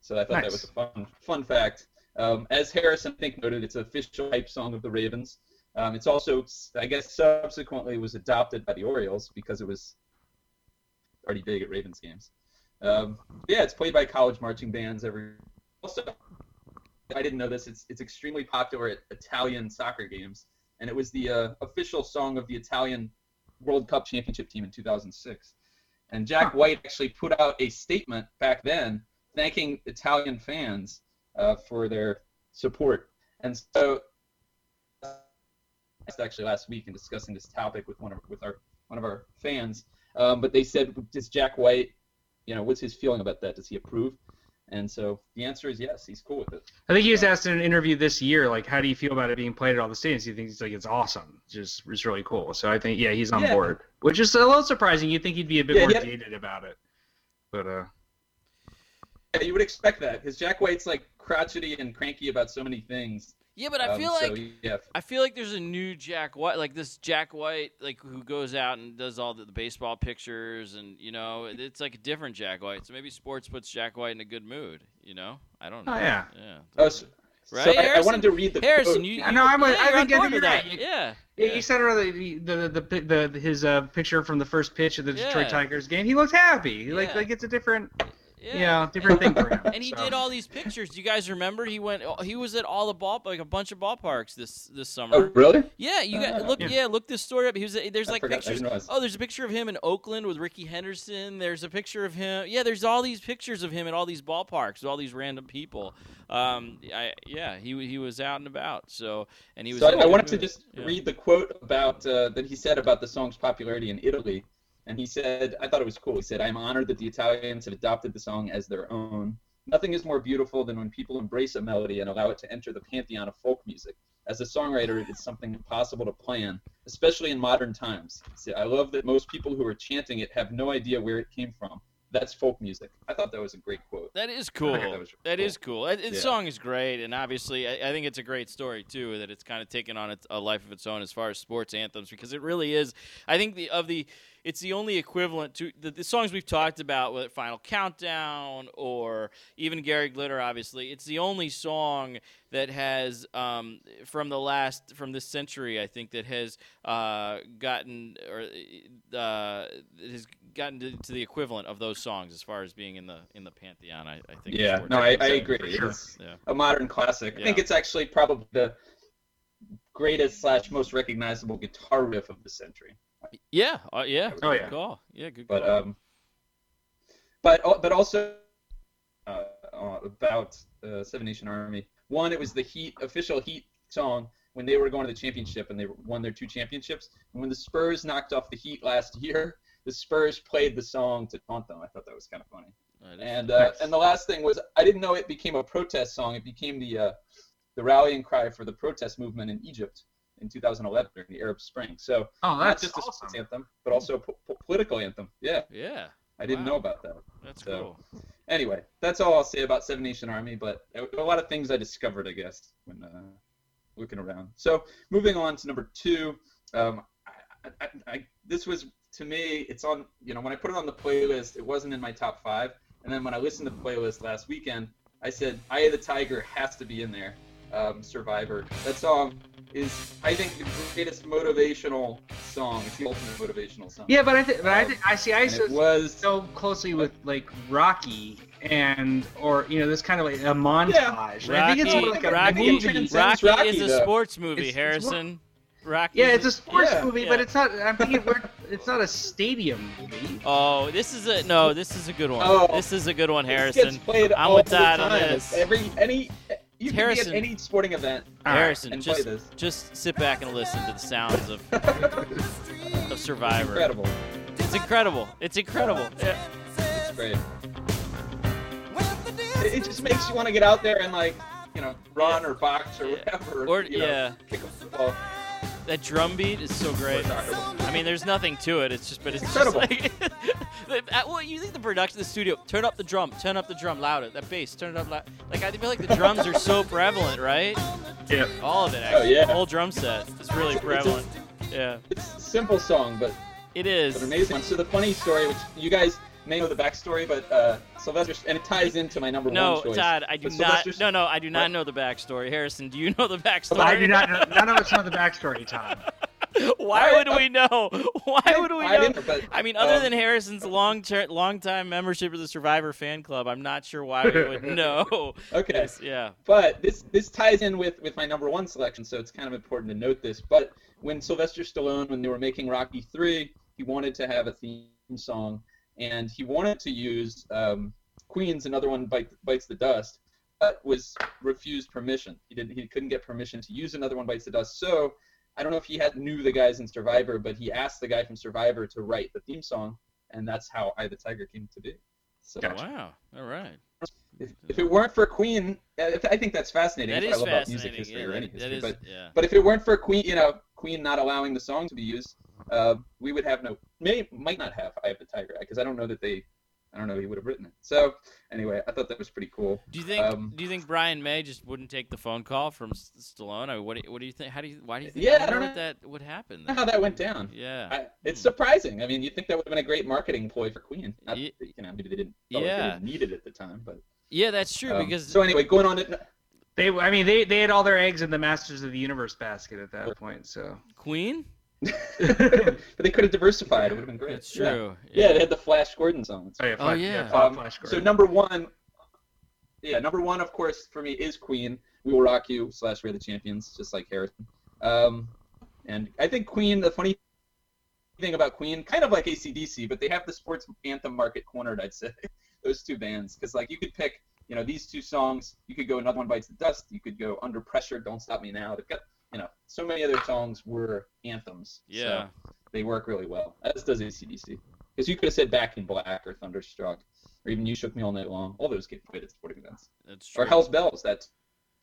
So I thought that was a fun fun fact. Um, as Harrison I think noted, it's an official hype song of the Ravens. Um, it's also, I guess, subsequently was adopted by the Orioles because it was already big at Ravens games. Um, yeah, it's played by college marching bands every. Also, I didn't know this. It's it's extremely popular at Italian soccer games, and it was the uh, official song of the Italian World Cup championship team in 2006. And Jack Huh. White actually put out a statement back then thanking Italian fans uh, for their support. And so, I actually last week in discussing this topic with one of with our one of our fans, um, but they said, "Does Jack White, you know, what's his feeling about that? Does he approve?" And so the answer is yes. He's cool with it. I think he was asked in an interview this year, like, how do you feel about it being played at all the stadiums? He thinks like it's awesome, just it's really cool. So I think yeah, he's on Yeah. board, which is a little surprising. You'd think he'd be a bit Yeah, more yeah. jaded about it, but uh, Yeah, you would expect that because Jack White's like crotchety and cranky about so many things. Yeah, but I Um, feel so, like yeah, I feel like there's a new Jack White, like this Jack White, like who goes out and does all the, the baseball pictures, and you know, it's like a different Jack White. So maybe sports puts Jack White in a good mood. You know, I don't know. Oh, yeah. Yeah. Oh, so, Right, So I, I wanted to read the Harrison, quote. you, I know, I'm a- yeah, I you're on think- I think you're that. right. Yeah. Yeah, you sent her the the the, the, the, the his uh, picture from the first pitch of the Detroit Yeah. Tigers game. He looks happy. Like Yeah. like it's a different Yeah. you know different thing for him. And he so. did all these pictures. Do you guys remember? He went. He was at all the ball, like a bunch of ballparks this this summer. Oh, really? Yeah, you got Ah. look. Yeah. Yeah. look this story up. He was. There's I like forgot. Pictures. Oh, there's a picture of him in Oakland with Ricky Henderson. There's a picture of him. Yeah, there's all these pictures of him at all these ballparks with all these random people. Um, I yeah, he he was out and about. So and he was. So in I, I a wanted to just Yeah. read the quote about uh, that he said about the song's popularity in Italy, and he said, I thought it was cool. He said, "I am honored that the Italians have adopted the song as their own. Nothing is more beautiful than when people embrace a melody and allow it to enter the pantheon of folk music. As a songwriter, it is something impossible to plan, especially in modern times. He said, I love that most people who are chanting it have no idea where it came from. That's folk music. I thought that was a great quote. That is cool. that was That cool. is cool. The Yeah. song is great, and obviously, I, I think it's a great story too. That it's kind of taken on its, a life of its own as far as sports anthems, because it really is. I think the of the, it's the only equivalent to the, the songs we've talked about, with Final Countdown or even Gary Glitter. Obviously, it's the only song that has um, from the last from this century. I think that has uh, gotten or uh, has gotten to, to the equivalent of those songs as far as being in the in the pantheon. I, I think. Yeah, no, I, I agree. sure. It's Yeah. a modern classic. I think it's actually probably the greatest slash most recognizable guitar riff of the century. Yeah, uh, yeah. Oh, good yeah. call. Yeah, good But call. um, but but also uh, uh, about uh, Seven Nation Army. One, it was the Heat official Heat song when they were going to the championship and they won their two championships. And when the Spurs knocked off the Heat last year, the Spurs played the song to taunt them. I thought that was kind of funny. And uh, Nice. and the last thing was I didn't know it became a protest song. It became the uh, the rallying cry for the protest movement in Egypt in 2011 during the Arab Spring. So Oh, not that's just a sports anthem, but also a po- po- political anthem. Yeah, yeah, I didn't Wow. know about that. that's So- cool. Anyway, that's all I'll say about Seven Nation Army. But a a lot of things I discovered, I guess, when uh, looking around. So moving on to number two. Um, I, I, I, this was to me, it's on. You know, when I put it on the playlist, it wasn't in my top five. And then when I listened to the playlist last weekend, I said, "Eye of the Tiger" has to be in there. Um, Survivor. That song is, I think, the greatest motivational song. It's the ultimate motivational song. Yeah, but I think but I think I see I so, it was so closely with like Rocky and or you know this kind of like a montage. I think it's Rocky, more like a Rocky, movie. transcends Rocky, Rocky, is a though. sports movie, It's- it's more- Harrison. Rocky. Yeah, it's a sports Yeah. movie, Yeah. but it's not. I'm thinking it's not a stadium movie. Oh, this is a no. This is a good one. Oh. this is a good one, This Harrison. gets played I'm all with the that on time. this. Every any you can Harrison. be at any sporting event Harrison, and just play this. just sit back and listen to the sounds of, of Survivor. It's incredible. It's incredible. It's incredible. Yeah. It's great. It, it just makes you want to get out there and like you know run or box or Yeah. whatever. Or you know, yeah, kick a football. That drum beat is so great. I mean, there's nothing to it. It's just, but it's Incredible. just like, the- uh, well, you think the production, the studio, turn up the drum, turn up the drum louder, that bass, turn it up loud. Like I feel like the drums are so prevalent, right? Yeah. All of it, actually. Oh, actually. yeah. The whole drum set is really It's a- prevalent. Yeah, It's a simple song, but it is. but an amazing one. So the funny story, which you guys may know the backstory, but uh, Sylvester, and it ties into my number No, one choice. No, Todd, I do not. No, no, I do not What? know the backstory. Harrison, do you know the backstory? I do not. Know, none of us know the backstory, Tom. Why would we know? Why would we I know? I mean, other um, than Harrison's long ter- long time membership of the Survivor fan club, I'm not sure why we would know. Okay. Yeah. But this this ties in with with my number one selection, so it's kind of important to note this. But when Sylvester Stallone, when they were making Rocky Three, he wanted to have a theme song, and he wanted to use um, Queen's "Another One Bite, Bites the Dust," but was refused permission. He didn't. He couldn't get permission to use "Another One Bites the Dust." So I don't know if he had knew the guys in Survivor, but he asked the guy from Survivor to write the theme song, and that's how "I the Tiger" came to be. So Wow. All right. if, if it weren't for Queen, uh, I think that's fascinating. That if is I love about music fascinating. history Yeah, or any history, that is. but Yeah. but if it weren't for Queen, you know, Queen not allowing the song to be used, uh, we would have no, may might not have "I Have the Tiger" because I don't know that they, I don't know he would have written it. So anyway, I thought that was pretty cool. Do you think? um, do you think Brian May just wouldn't take the phone call from Stallone? I mean, what? Do you, what do you think? How do you? Why do you think? Yeah, I I don't know. what that would happen. How that went down. Yeah. I, it's surprising. I mean, you think that would have been a great marketing ploy for Queen? Not, Ye- that, you know, maybe they didn't, like they Yeah. didn't need it at the time, but yeah, that's true um, because so anyway, going on to They, I mean, they they had all their eggs in the Masters of the Universe basket at that point. So Queen. but they could have diversified. It would have been great. That's Yeah. true. Yeah, they had the Flash Gordon songs. oh yeah, Oh, Flash, yeah. Flash Um, Flash so number one, yeah, number one, of course, for me is Queen. We will rock you slash we're the champions, just like Harrison. Um, and I think Queen. The funny thing about Queen, kind of like ACDC, but they have the sports anthem market cornered. I'd say those two bands, because like you could pick, you know, these two songs. You could go another one bites the dust. You could go Under Pressure, Don't Stop Me Now. They've got, you know, so many other songs were anthems. Yeah. So they work really well, as does ACDC. Because you could have said Back in Black or Thunderstruck, or even You Shook Me All Night Long. All those get played at sporting events. That's true. Or Hell's Bells. That's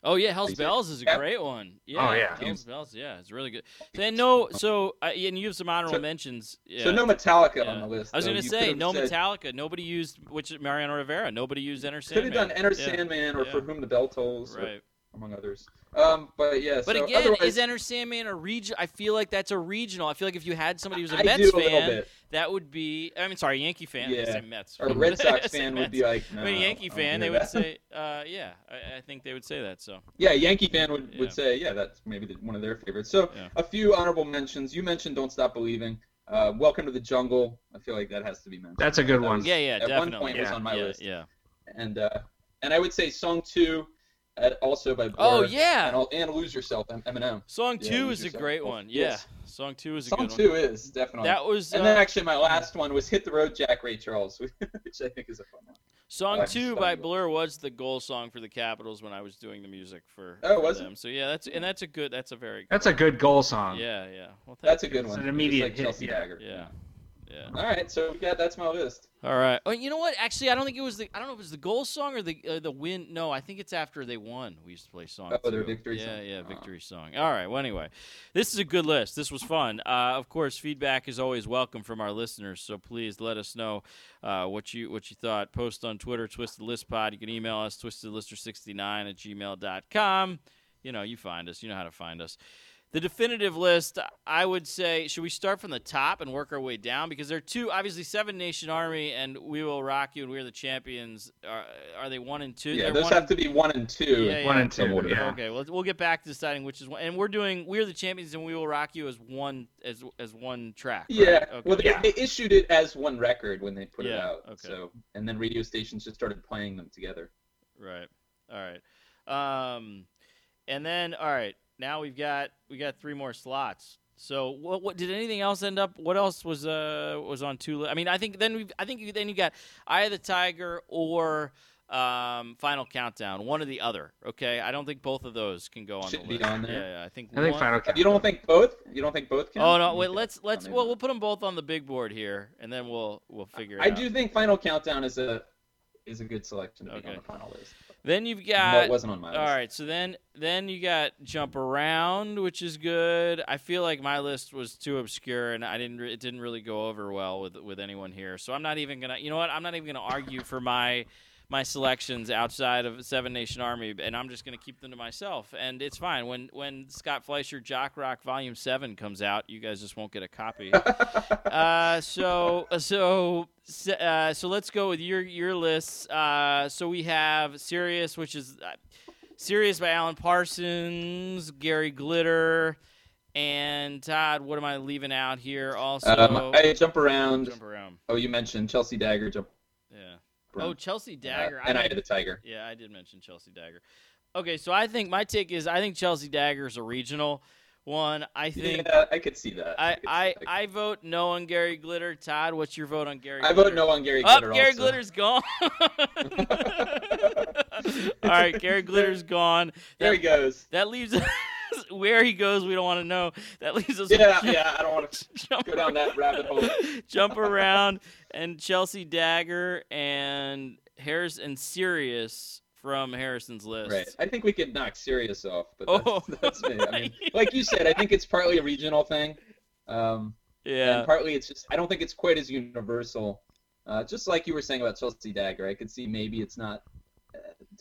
Oh yeah, Hell's Bells is a Yeah. great one. Yeah. Oh, yeah. Hell's Bells. Yeah, it's really good. Then no, so uh, and you have some honorable So- mentions. Yeah. so no Metallica Yeah. on the list. I was gonna say no said- Metallica. Nobody used which Mariano Rivera. Nobody used Enter Sandman. Could have done Enter Sandman or. For Whom the Bell Tolls, Right. among others. Um, but yeah. But so again, otherwise, is Enter Sandman a region? I feel like that's a regional. I feel like if you had somebody who's a I Mets a little fan, that would be. I mean, sorry, Yankee fan. I Yeah. say Mets. Or a Red Sox fan would be like, I mean, Yankee I fan, they hear would say, uh, yeah, I, I think they would say that. So Yeah, Yankee fan would, Yeah. would say, yeah, that's maybe the, one of their favorites. So Yeah. a few honorable mentions. You mentioned Don't Stop Believing. Uh, Welcome to the Jungle. I feel like that has to be mentioned. That's a good That one. was- yeah, yeah, At one definitely. point was on my yeah, list. yeah. And uh, and I would say song two, also by Blur. Oh yeah, And, and Lose Yourself, Em- Eminem. song two Lose is a Yourself. great one. Yeah, yes. song two is a Song good two one. is definitely. That was and uh, then actually my last one was Hit the Road, Jack Ray Charles, which I think is a fun one. Song Oh, two it's by fun. Blur was the goal song for the Capitals when I was doing the music for, Oh, for was it? So yeah, that's and that's a good. That's a very. That's a good goal song. Yeah, yeah. Well, That's a you. good It's one. an Just immediate like hit, Chelsea yeah. Dagger. Yeah, yeah. All right, so yeah, that's my list. All right. Oh, you know what? Actually, I don't think it was the. I don't know if it was the goal song or the uh, the win. No, I think it's after they won. We used to play song. Oh, their victory Yeah, song. yeah, Oh. victory song. All right. Well, anyway, this is a good list. This was fun. Uh, of course, feedback is always welcome from our listeners. So please let us know uh, what you what you thought. Post on Twitter, Twisted List Pod. You can email us twistedlister69 at gmail.com. You know, you find us. You know how to find us. The definitive list, I would say, should we start from the top and work our way down? Because there are two, obviously, Seven Nation Army and We Will Rock You and We're the Champions. Are, are they one and two? Yeah, They're those one have to be one and two. Yeah, One yeah. and two. Yeah. Okay, well, we'll get back to deciding which is one. And we're doing We're the Champions and We Will Rock You as one as as one track. right? Yeah. Okay. Well, they, Yeah. they issued it as one record when they put it Yeah, out. okay. So, and then radio stations just started playing them together. Right. All right. Um, and then all right. Now we've got we got three more slots. So what what did anything else end up? What else was uh was on two? li- I mean, I think then we I think you- then you got Eye of the Tiger or um Final Countdown, one or the other. Okay, I don't think both of those can go on Should the be list. on there. Yeah, yeah, I think. I think one- Final You don't think both? You don't think both can? Oh no! Okay. Wait, let's let's well we'll put them both on the big board here, and then we'll we'll figure it I out. I do think Final Countdown is a is a good selection to be on the final list. Then you've got it wasn't on my list. All right, so then then you got jump around, which is good. I feel like my list was too obscure, and I didn't. It didn't really go over well with with anyone here. So I'm not even gonna. You know what? I'm not even gonna argue for my my selections outside of Seven Nation Army, and I'm just gonna keep them to myself. And it's fine. When when Scott Fleischer Jock Rock Volume Seven comes out, you guys just won't get a copy. uh, so so uh, so let's go with your your lists. Uh, so we have Sirius, which is uh, Sirius by Alan Parsons, Gary Glitter, and Todd. What am I leaving out here? Also, Um, I jump around. jump around. Oh, you mentioned Chelsea Dagger. Jump Yeah. Oh, Chelsea Uh, Dagger. and I didn't- had the Tiger. Yeah, I did mention Chelsea Dagger. Okay, so I think my take is I think Chelsea Dagger is a regional one. I think. Yeah, I could see that. I, see I. I vote no on Gary Glitter. Todd, what's your vote on Gary I Glitter? vote no on Gary Up, Glitter. Gary also. Glitter's gone. All right, Gary Glitter's gone. There he goes. that leaves where he goes. We don't want to know. That leaves us. Yeah, yeah. I don't want to Jump, go down that rabbit hole. jump around and Chelsea Dagger and Harris and Sirius from Harrison's list. Right. I think we could knock Sirius off, but that's, Oh. that's me. I mean, like you said, I think it's partly a regional thing. Um, Yeah. And partly it's just I don't think it's quite as universal. Uh, just like you were saying about Chelsea Dagger, I could see maybe it's not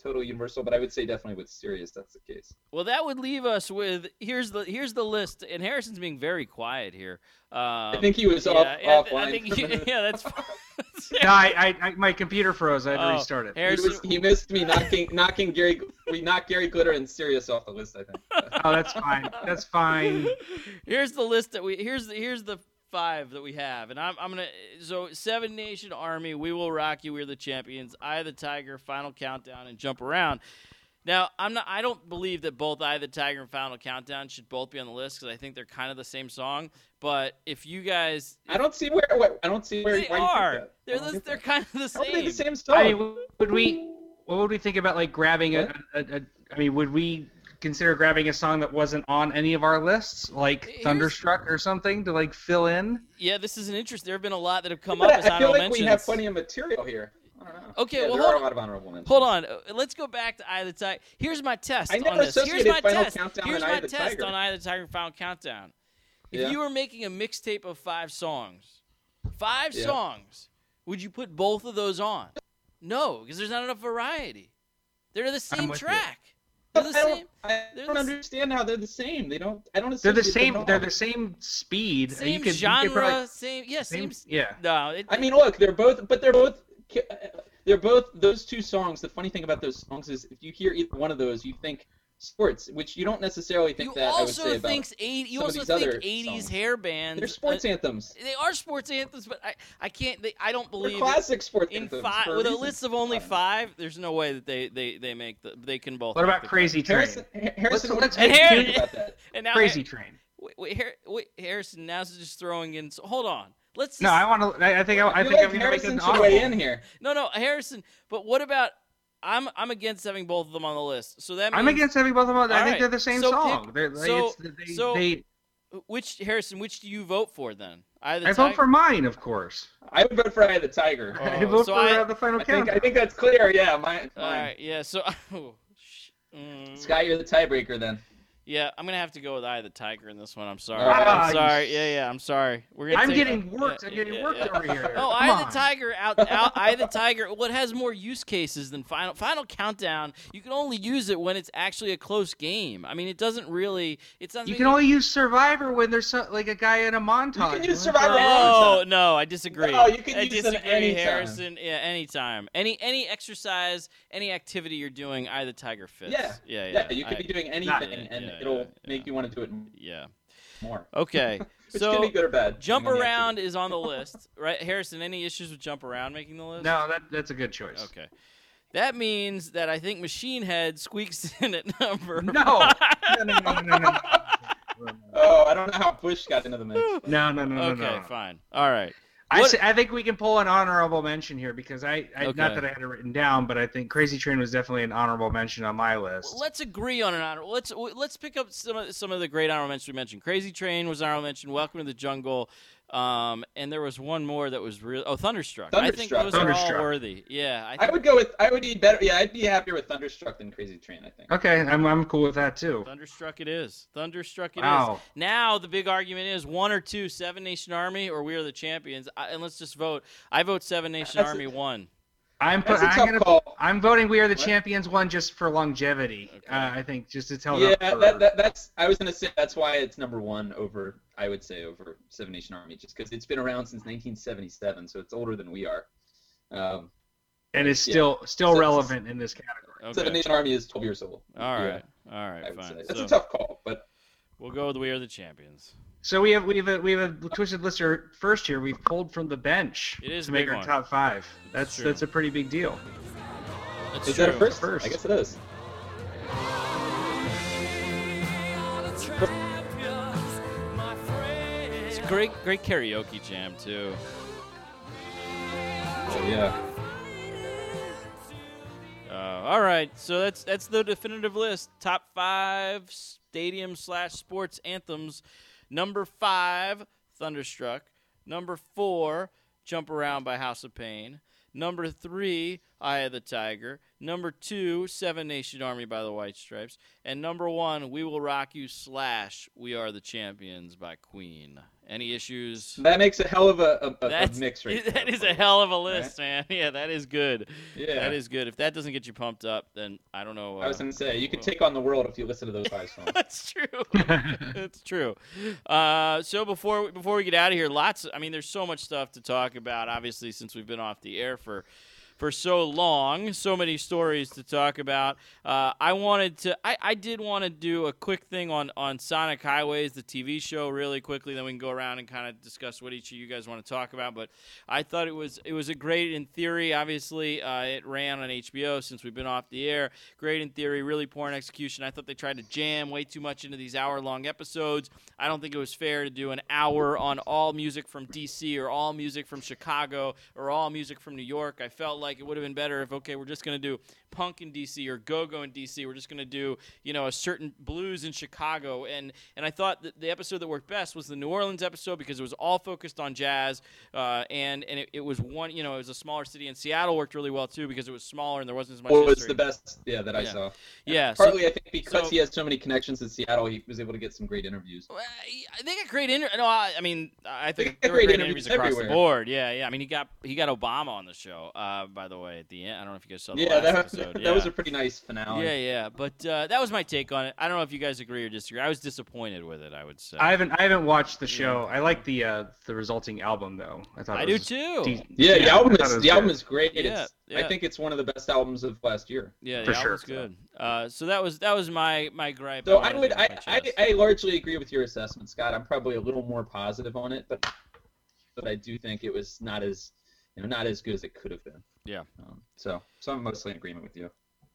total universal, but I would say definitely with Sirius that's the case. Well, that would leave us with here's the here's the list, and Harrison's being very quiet here. Um, I think he was yeah, off yeah, offline. I think he- yeah, that's. fine. No, I, I, I my computer froze. I had to Oh, restart it. He, Harrison, was, he missed me knocking knocking Gary. We knocked Gary Glitter and Sirius off the list. I think. Oh, that's fine. That's fine. here's the list that we here's the here's the five that we have, and I'm I'm gonna so Seven Nation Army, We Will Rock You, We're the Champions, Eye of the Tiger, Final Countdown, and Jump Around. Now I'm not I don't believe that both Eye of the Tiger and Final Countdown should both be on the list because I think they're kind of the same song. But if you guys I don't see where. where I don't see where. they why you think are they're the, they're that. kind of the How are they the same. same song? I mean, would we? What would we think about like grabbing a, What? a, a? I mean, would we consider grabbing a song that wasn't on any of our lists, like Here's- Thunderstruck or something, to like fill in? Yeah, this is an interest. There have been a lot that have come But up as I feel like mentions. we have plenty of material here. I don't know. Okay, Yeah, well, there hold are on. a lot of honorable mentions. Hold on. Uh, Let's go back to Eye of the Tiger. Here's my test I on this. Here's my Final test. Countdown Here's my test Tiger. on Eye of the Tiger and Final Countdown. If Yeah. you were making a mixtape of five songs, five Yeah. songs, would you put both of those on? No, because there's not enough variety. They're the same track. you. Track. They're the I don't, same. I don't the s- understand how they're the same. They don't. I don't. They're the same. them at They're the same speed. Same you could, you could genre, probably- same. Yeah, same. same. Yeah. No, it, I mean, look, they're both, but they're both, uh, they're both those two songs. The funny thing about those songs is, if you hear either one of those, you think sports, which you don't necessarily think you that. I would also say about. think 80, you some of also these think other 80s songs. hair bands. They're sports uh, anthems. They are sports anthems, but I, I can't. They, I don't They're believe classic sports in anthems. five with a reason. list of only I don't know. five. There's no way that they they they make the they can both. What about Crazy Train? Harrison, Harrison, let's what do you make- think about that? And now Crazy Train. Wait, wait, Har- wait, Harrison. Now's just throwing in. So, hold on. Let's. No, I want to. I, I think. I, I feel think like I'm gonna make Harrison an should weigh in here. no, no, Harrison. But what about? I'm I'm against having both of them on the list. So that means I'm against having both of them. I think right. they're the same So song. pick- They're, like, so- it's, they, so- they, which Harrison. Which do you vote for then? Either I vote for mine, of course. I would vote for Eye of the Tiger. Oh, I vote so for I- uh, the final I think. I think that's clear. Yeah, mine. All mine. right. Yeah. So. Oh, sh- mm, Sky, you're the tiebreaker then. Yeah, I'm gonna have to go with Eye of the Tiger in this one. I'm sorry. Ah, I'm sorry. Yeah, yeah. I'm sorry. We're gonna. I'm take- getting worked. yeah, I'm getting yeah, worked yeah. over here. Oh, Come Eye of the. Tiger out, out Eye of the Tiger. Well, it has more use cases than Final Final Countdown. You can only use it when it's actually a close game. I mean, it doesn't really. It's not. You can only use Survivor when there's so, like a guy in a montage. You can use Survivor Oh no, I disagree. No, you can I use them disagree, anytime. Harrison. Yeah, anytime. Any any exercise, any activity you're doing, Eye of the Tiger fits. Yeah. yeah, Yeah, yeah. you could I- be doing anything, yeah, and yeah, it'll yeah, make yeah. you want to do it Yeah. more. Okay. Which so can be good or bad. Jump depending on the around is on the list, right? Harrison, any issues with jump around making the list? No, that that's a good choice. Okay. That means that I think Machine Head squeaks in at number. No. No, no, no, no, no, no. Oh, I don't know how Bush got into the mix. No, no, no, no, okay, no. fine. All right. I, I think we can pull an honorable mention here because I, I Okay. not that I had it written down, but I think Crazy Train was definitely an honorable mention on my list. Let's agree on an honor. Let's let's pick up some of some of the great honorable mentions we mentioned. Crazy Train was an honorable mention. Welcome to the Jungle. Um, and there was one more that was real. Oh, Thunderstruck. I think Thunderstruck. those are all Thunderstruck. worthy. Yeah, I I would go with. I would be better. Yeah, I'd be happier with Thunderstruck than Crazy Train. I think. Okay, I'm I'm cool with that too. Thunderstruck it is. Thunderstruck it is. Wow. Now the big argument is one or two, Seven Nation Army or We Are the Champions. I, and let's just vote. I vote Seven Nation That's a- Army one. I'm put, That's a I'm tough gonna call. I'm voting We Are the What? Champions one just for longevity. Okay. Uh, I think just to tell Yeah, for, that, that that's. I was gonna say that's why it's number one over. I would say over Seven Nation Army, just because it's been around since 1977, so it's older than we are. Um, and is yeah. still still So- relevant in this category. Okay. Seven Nation Army is 12 years old. All right, yeah, all right, Fine. say. That's So a tough call, but we'll go with We Are the Champions. So we have we have a we have a twisted lister first here. We've pulled from the bench It is to a make our one. top five. That's true. that's a pretty big deal. That's is true. that a first? First. I guess it is. It's a great, great karaoke jam too. So, yeah. Uh, all right, so that's that's the definitive list. Top five stadium slash sports anthems. Number five, Thunderstruck. Number four, Jump Around by House of Pain. Number three, Eye of the Tiger. Number two, Seven Nation Army by the White Stripes. And number one, We Will Rock You slash We Are the Champions by Queen. Any issues? That makes a hell of a, a, a mix right That there is a hell of a list, man. Yeah, that is good. Yeah. That is good. If that doesn't get you pumped up, then I don't know. I was uh, gonna say you could take on the world if you listen to those five songs. That's true. That's true. Uh, so before we, before we get out of here, lots. I mean, there's so much stuff to talk about. Obviously, since we've been off the air for for so long, so many stories to talk about. Uh, I wanted to. I, I did want to do a quick thing on on Sonic Highways, the TV show, really quickly. Then we can go around and kind of discuss what each of you guys want to talk about. But I thought it was it was a great in theory. Obviously, uh, it ran on HBO since we've been off the air. Great in theory, really poor in execution. I thought they tried to jam way too much into these hour long episodes. I don't think it was fair to do an hour on all music from DC or all music from Chicago or all music from New York. I felt like it would have been better if okay, we're just going to do punk in DC or go-go in DC. We're just going to do, you know, a certain blues in Chicago and and I thought that the episode that worked best was the New Orleans episode because it was all focused on jazz uh, and and it, it was one, you know, it was a smaller city and Seattle worked really well too because it was smaller and there wasn't as much was history. the best? Yeah, that I Yeah. saw. Yeah, so- Partly, I think because so- he has so many connections in Seattle, he was able to get some great interviews. Well, I think a great inter. No, I, I mean, I think there were great interviews interviews across the board. Yeah, yeah. I mean, he got he got Obama on the show. Uh, by the way, at the end, I don't know if you guys saw the Yeah, last that, episode. that yeah. was a pretty nice finale. yeah, yeah. But uh, that was my take on it. I don't know if you guys agree or disagree. I was disappointed with it. I would say. I haven't I haven't watched the show. I like the uh, the resulting album though. I thought I it do too. de- Yeah, the album thought it is was the album is great. Yeah, It's, yeah. I think it's one of the best albums of last year. yeah, For the sure. good. Uh, so that was that was my my gripe. So wanted I would, I, I. I largely agree with your assessment, Scott. I'm probably a little more positive on it, but but I do think it was not as you know not as good as it could have been. Yeah. Um, so so I'm mostly in agreement with you.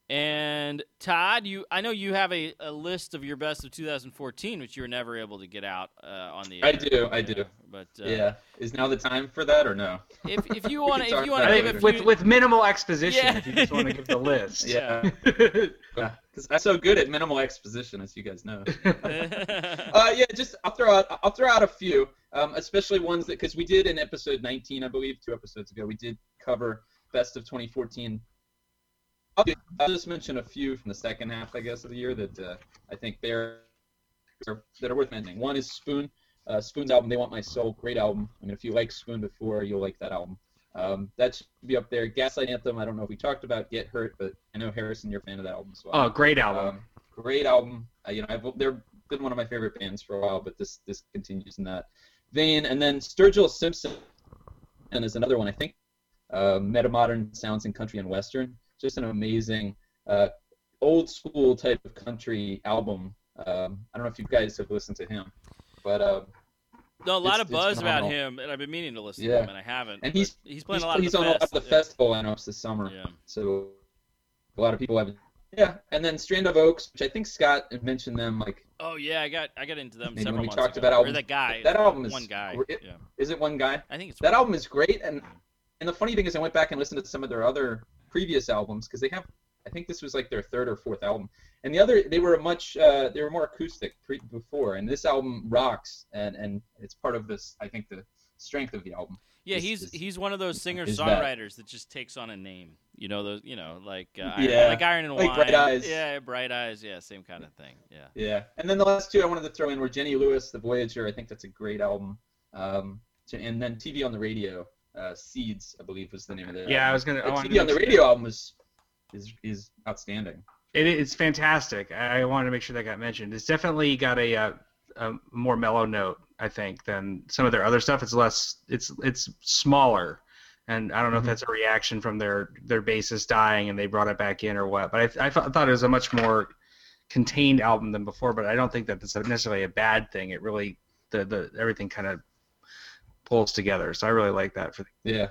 And Todd, you I know you have a, a list of your best of 2014, which you were never able to get out uh, on the. Air, I do, I Yeah, do. But uh, yeah. Is now the time for that or no? if if you want to if you want to give it a think few, with with minimal exposition. Yeah. If you just want to give the list. Yeah. Because I'm so good at minimal exposition, as you guys know. uh, yeah, just I'll throw out I'll throw out a few, um, especially ones that because we did in episode 19, I believe, two episodes ago, we did cover best of 2014. I'll, do- I'll just mention a few from the second half, I guess, of the year that uh, I think they're that are worth mentioning. One is Spoon. Uh, Spoon's album, They Want My Soul, great album. I mean, if you like Spoon before, you'll like that album. Um, that should be up there. Gaslight Anthem, I don't know if we talked about Get Hurt, but I know Harrison, you're a fan of that album as well. Oh, great album. Um, great album. Uh, you know, I've, they've been one of my favorite bands for a while, but this this continues in that vein. And then Sturgill Simpson, and is another one I think. Uh, Metamodern sounds in country and western. Just an amazing, uh, old school type of country album. Um, I don't know if you guys have listened to him, but uh, no, a lot It's- of buzz about him, and I've been meaning to listen to him, and I haven't. And he's- he's playing he's, a lot he's of the on a lot fest. of the yeah. festival lineups this summer. Yeah. So a lot of people have. Yeah, and then Strand of Oaks, which I think Scott had mentioned them like Oh yeah, I got I got into them Maybe several when we talked ago. about or albums- that guy. that album is one guy. great. Yeah, is it one guy? I think it's That album is great, and and the funny thing is, I went back and listened to some of their other previous albums because they have. I think this was like their third or fourth album, and the other they were a much uh, they were more acoustic pre- before, and this album rocks, and and it's part of this. I think the strength of the album. Yeah, is- he's is- he's one of those singer is that. songwriters that just takes on a name. You know those. You know, like uh, Iron- Yeah, like Iron and like Wine. Bright Eyes. Yeah, Bright Eyes. Yeah, same kind of thing. Yeah. Yeah, and then the last two I wanted to throw in were Jenny Lewis, The Voyager. I think that's a great album. Um, and then TV on the Radio, uh, Seeds, I believe was the name of their. yeah, I was gonna. The TV on the Radio album is is is outstanding. It's fantastic. I I wanted to make sure that got mentioned. It's definitely got a, uh, a more mellow note, I think, than some of their other stuff. It's less. It's it's smaller, and I don't know Mhm. if that's a reaction from their their bassist dying and they brought it back in or what. But I, I thought thought it was a much more contained album than before. But I don't think that that's necessarily a bad thing. It really the the everything kind of pulls together. So I really like that for Yeah.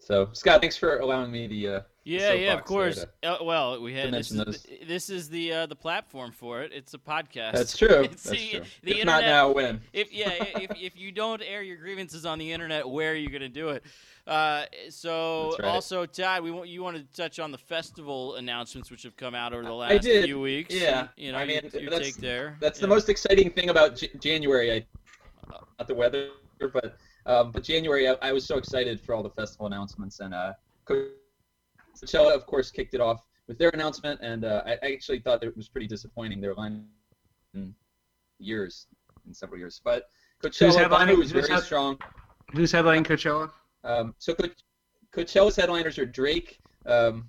So Scott, thanks for allowing me the. Uh, Yeah, yeah, of course. Uh, well, we had this is, the, this is the uh, the platform for it. It's a podcast. that's true. That's the- true. the if not now, when? if yeah, if, if you don't air your grievances on the internet, where are you going to do it? Uh, so right. also, Todd, we want you wanted to touch on the festival announcements which have come out over the last few weeks. Yeah. you know, I mean, your, that's- take there. That's the most exciting thing about J- January. I, not the weather, but um, but January, I, I was so excited for all the festival announcements and uh, Coachella, of course, kicked it off with their announcement, and uh, I actually thought it was pretty disappointing. Their line in years, in several years, but Coachella, headlining? Was Who's very head- strong. Who's headlining Coachella? Um, so Co- Coachella's headliners are Drake, um,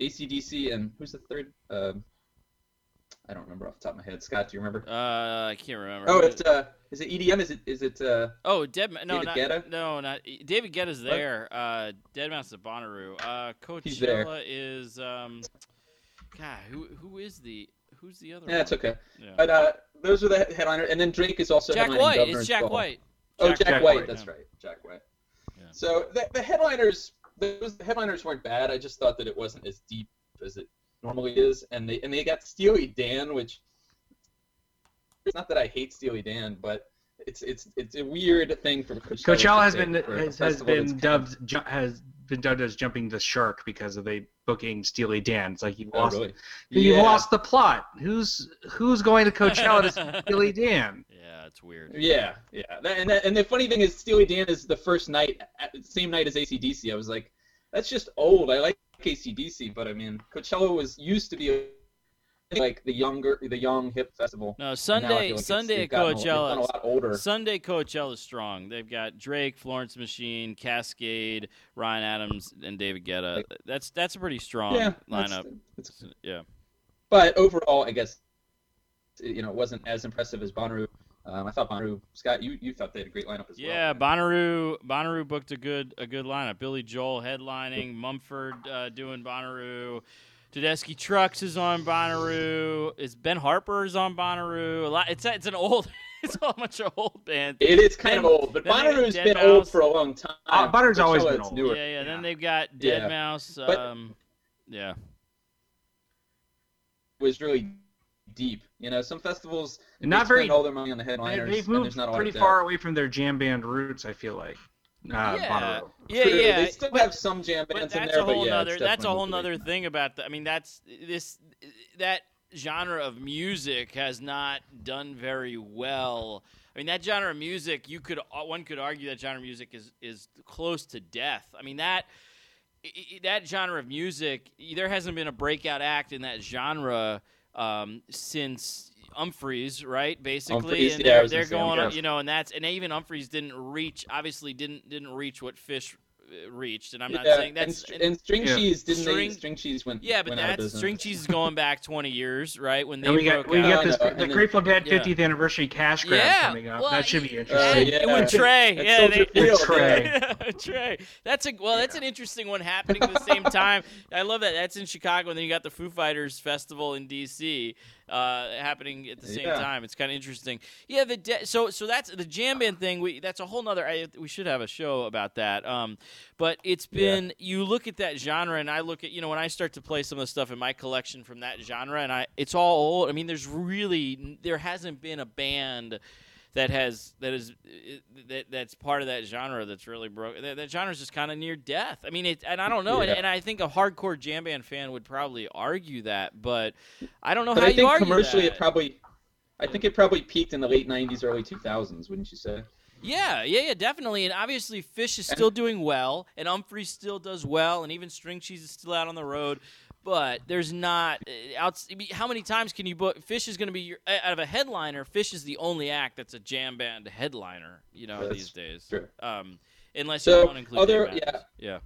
ACDC, and who's the third? Um, I don't remember off the top of my head. Scott, do you remember? Uh, I can't remember. Oh, it's uh, is it EDM? Is it is it uh? Oh, Dead no, David not Guetta? no, not David Guetta's What? there. Uh, deadmau5 of Bonnaroo. Uh. Coachella is um, God, who who is the who's the other? Yeah, it's okay. Yeah. But uh, those are the headliners, and then Drake is also Jack White. It's Jack Ball. White. Oh, Jack- Jack, Jack White. White, That's yeah. right, Jack White. Yeah. So the, the headliners, those the headliners weren't bad. I just thought that it wasn't as deep as it normally is, and they and they got Steely Dan, which it's not that I hate Steely Dan, but it's it's it's a weird thing for Coachella. Coachella has been has, has festival that's been kind of- dubbed ju- has been dubbed as jumping the shark because of they booking Steely Dan. It's like you Oh, lost really? you Yeah. lost the plot. Who's who's going to Coachella to see Steely Dan? Yeah, it's weird. Yeah, yeah. And that, and the funny thing is, Steely Dan is the first night, same night as ACDC. I was like, that's just old. I like ACDC, but I mean, Coachella was used to be like the younger, the young hip festival. No, Sunday like Sunday they've at gotten a- they've Coachella. lot older. Sunday Coachella's strong. They've got Drake, Florence Machine, Kaskade, Ryan Adams, and David Guetta. That's that's a pretty strong yeah, lineup. it's- Yeah. but overall, I guess you know it wasn't as impressive as Bonnaroo. Um, I thought Bonnaroo, Scott, you, you thought they had a great lineup as Yeah, well. Yeah, Bonnaroo Bonnaroo booked a good a good lineup. Billy Joel headlining, Mumford uh, doing Bonnaroo. Tedeschi Trucks is on Bonnaroo. Is Ben Harper is on Bonnaroo? A lot. It's it's an old. It's a bunch of old bands. It is kind Then- of old, but then they got Bonnaroo's Dead been Mouse. old for a long time. Uh, Bonnaroo's always been old. newer. Yeah, yeah. Then they've got Dead Yeah. Mouse. But- Um, yeah. was really deep. You know, some festivals not they very. spend all their money on the headliners. They've and moved there's not a lot pretty of far away from their jam band roots. I feel like. Uh, yeah, yeah, True, yeah. They still But- have some jam But bands in there, a whole but yeah, nother. That's a whole moved away nother from that. thing about. The, I mean, that's this that genre of music has not done very well. I mean, that genre of music, you could uh, one could argue that genre of music is is close to death. I mean that. i- i- That genre of music, there hasn't been a breakout act in that genre um, since Umphrey's, right? Basically, Umphrey's, and yeah, they're, they're going, you know, and that's and even Umphrey's didn't reach, obviously didn't didn't reach what Phish reached, and I'm not yeah, saying and, that's str- and string Yeah. cheese didn't String- they? String cheese went yeah, but went that's string cheese is going back 20 years, right? When they And we got we out. got this the then- Grateful Dead Yeah. 50th anniversary cash grab yeah, coming up. well, that should be interesting. Uh, and yeah. with Trey, That's yeah, Soldier they, Field, Trey. Trey. That's a well, that's an interesting one happening at the same time. I love that. That's in Chicago, and then you got the Foo Fighters festival in D.C. Uh, happening at the same Yeah. time. It's kind of interesting. Yeah, the de- so so that's the jam band thing. We that's a whole nother. I, we should have a show about that. Um, but it's been you look at that genre, and I look at you know when I start to play some of the stuff in my collection from that genre, and I it's all old. I mean, there's really there hasn't been a band that has that is that that's part of that genre that's really broken. That, that genre is just kind of near death. I mean, it and I don't know, Yeah. and, and I think a hardcore jam band fan would probably argue that, but I don't know But how I you think argue commercially that. it probably, I think it probably peaked in the late '90s, early 2000s, wouldn't you say? Yeah, yeah, yeah, definitely. And obviously, Phish is still doing well, and Umphrey still does well, and even String Cheese is still out on the road. But there's not uh, out. How many times can you book? Phish is going to be your, out of a headliner. Phish is the only act that's a jam band headliner. You know That's these days. true. Um, unless So, you want to include other- yeah. yeah.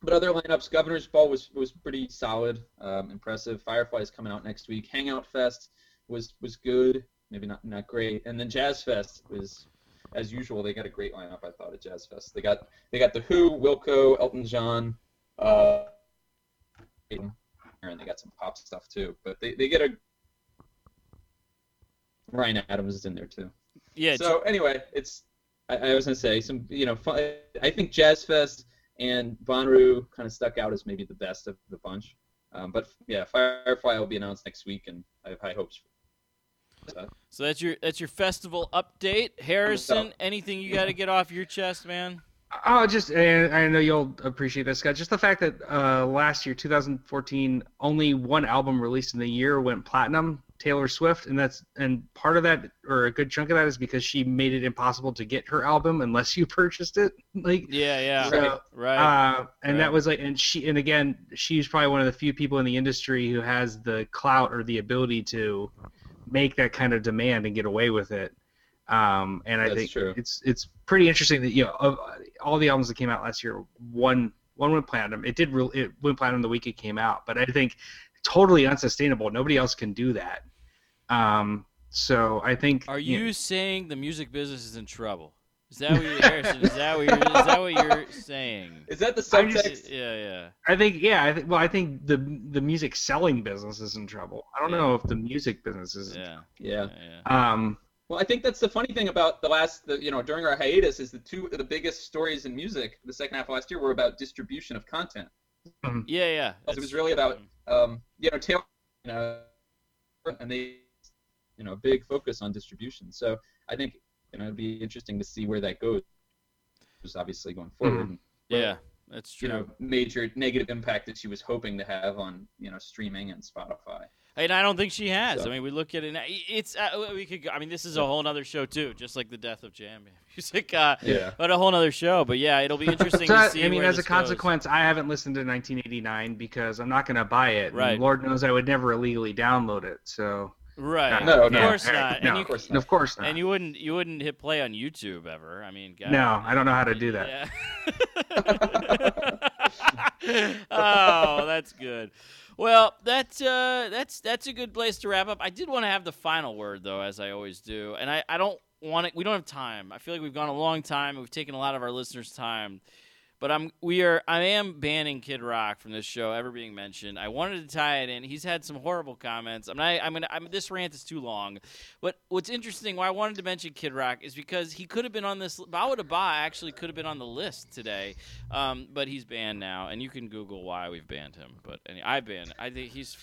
But other lineups, Governor's Ball was was pretty solid, um, impressive. Firefly's coming out next week. Hangout Fest was was good, maybe not not great. And then Jazz Fest was, as usual, they got a great lineup. I thought at Jazz Fest. They got they got the Who, Wilco, Elton John, uh, and they got some pop stuff too. But they, they get a Ryan Adams is in there too. Yeah, So anyway, it's I, I was gonna say some you know fun, I think Jazz Fest and Bonnaroo kind of stuck out as maybe the best of the bunch. Um, but yeah, Firefly will be announced next week, and I have high hopes. For that. so that's your that's your festival update, Harrison. Anything you got to get off your chest, man? Oh, just and I know you'll appreciate this, Scott. Just the fact that uh, last year, 2014, only one album released in the year went platinum. Taylor Swift, and that's and part of that or a good chunk of that is because she made it impossible to get her album unless you purchased it. Like Yeah, yeah. so, Right. uh, and Right. that was like, and she, and again, she's probably one of the few people in the industry who has the clout or the ability to make that kind of demand and get away with it. Um, and I That's think true. it's it's pretty interesting that you know of all the albums that came out last year, one one went platinum. It did real it went platinum the week it came out, but I think totally unsustainable. Nobody else can do that. Um, so I think Are you know, saying the music business is in trouble? Is that what you're, Harrison? Is that what you're? Is that what you're saying? Is that the I'm just- Yeah, yeah. I think yeah. I think well, I think the the music selling business is in trouble. I don't Yeah. know if the music business is. Yeah. yeah. Yeah. yeah. Um, Well, I think that's the funny thing about the last, the, you know, during our hiatus, is the two the biggest stories in music the second half of last year were about distribution of content. Yeah, yeah. It was really about, um, you know, Taylor, you know, and they, you know, big focus on distribution. So I think, you know, it'd be interesting to see where that goes. Just obviously going forward, and, Yeah, that's true. you know, major negative impact that she was hoping to have on, you know, streaming and Spotify. And I don't think she has. So- I mean, we look at it. now- It's uh, we could. go- I mean, this is a whole other show too, just like the death of jam music. Uh, Yeah. but a whole other show. But yeah, it'll be interesting so to I- see. I mean, where as a this goes. consequence, I haven't listened to 1989 because I'm not going to buy it. and Right. Lord knows I would never illegally download it. So right? No, of no. course Yeah, not. no, and you, of course of course not. and you wouldn't you wouldn't hit play on YouTube ever. I mean, God. No, I don't know how to do that. Yeah. oh, that's good. Well, that's uh, that's that's a good place to wrap up. I did want to have the final word though, as I always do, and I, I don't want it. We don't have time. I feel like we've gone a long time. We've taken a lot of our listeners' time. But I'm we are I am banning Kid Rock from this show ever being mentioned. I wanted to tie it in. He's had some horrible comments. I'm not I'm gonna I'm this rant is too long. But what's interesting, why I wanted to mention Kid Rock is because he could have been on this. Bawa Ba actually could have been on the list today, um, but he's banned now, and you can Google why we've banned him. But any, I banned. I think he's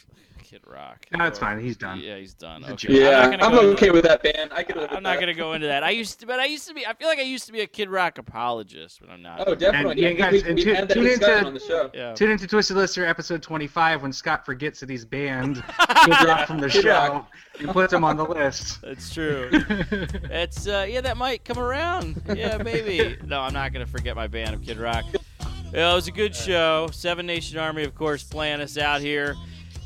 Kid Rock. No, it's fine. He's done. Yeah, he's done. He's Okay. Yeah, I'm, I'm, okay into- with that ban. I could live I'm not that. gonna go into that. I used to, but I used to be. I feel like I used to be a Kid Rock apologist, but I'm not. Oh, definitely. Yeah, I guys, we, and we've tu- tune into- on the show. Yeah. Tune into Twisted Lister episode 25 when Scott forgets that he's banned Kid Rock from the show Rock. and puts him on the list. That's true. It's uh, yeah, that might come around. Yeah, maybe. no, I'm not gonna forget my band of Kid Rock. Yeah, it was a good show. Seven Nation Army, of course, playing us out here,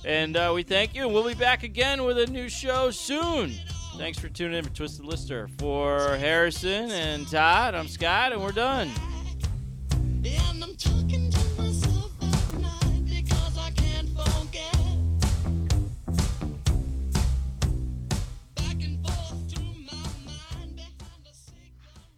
and uh, we thank you. And we'll be back again with a new show soon. Thanks for tuning in for Twisted Lister. For Harrison and Todd, I'm Scott, and we're done. And I'm talking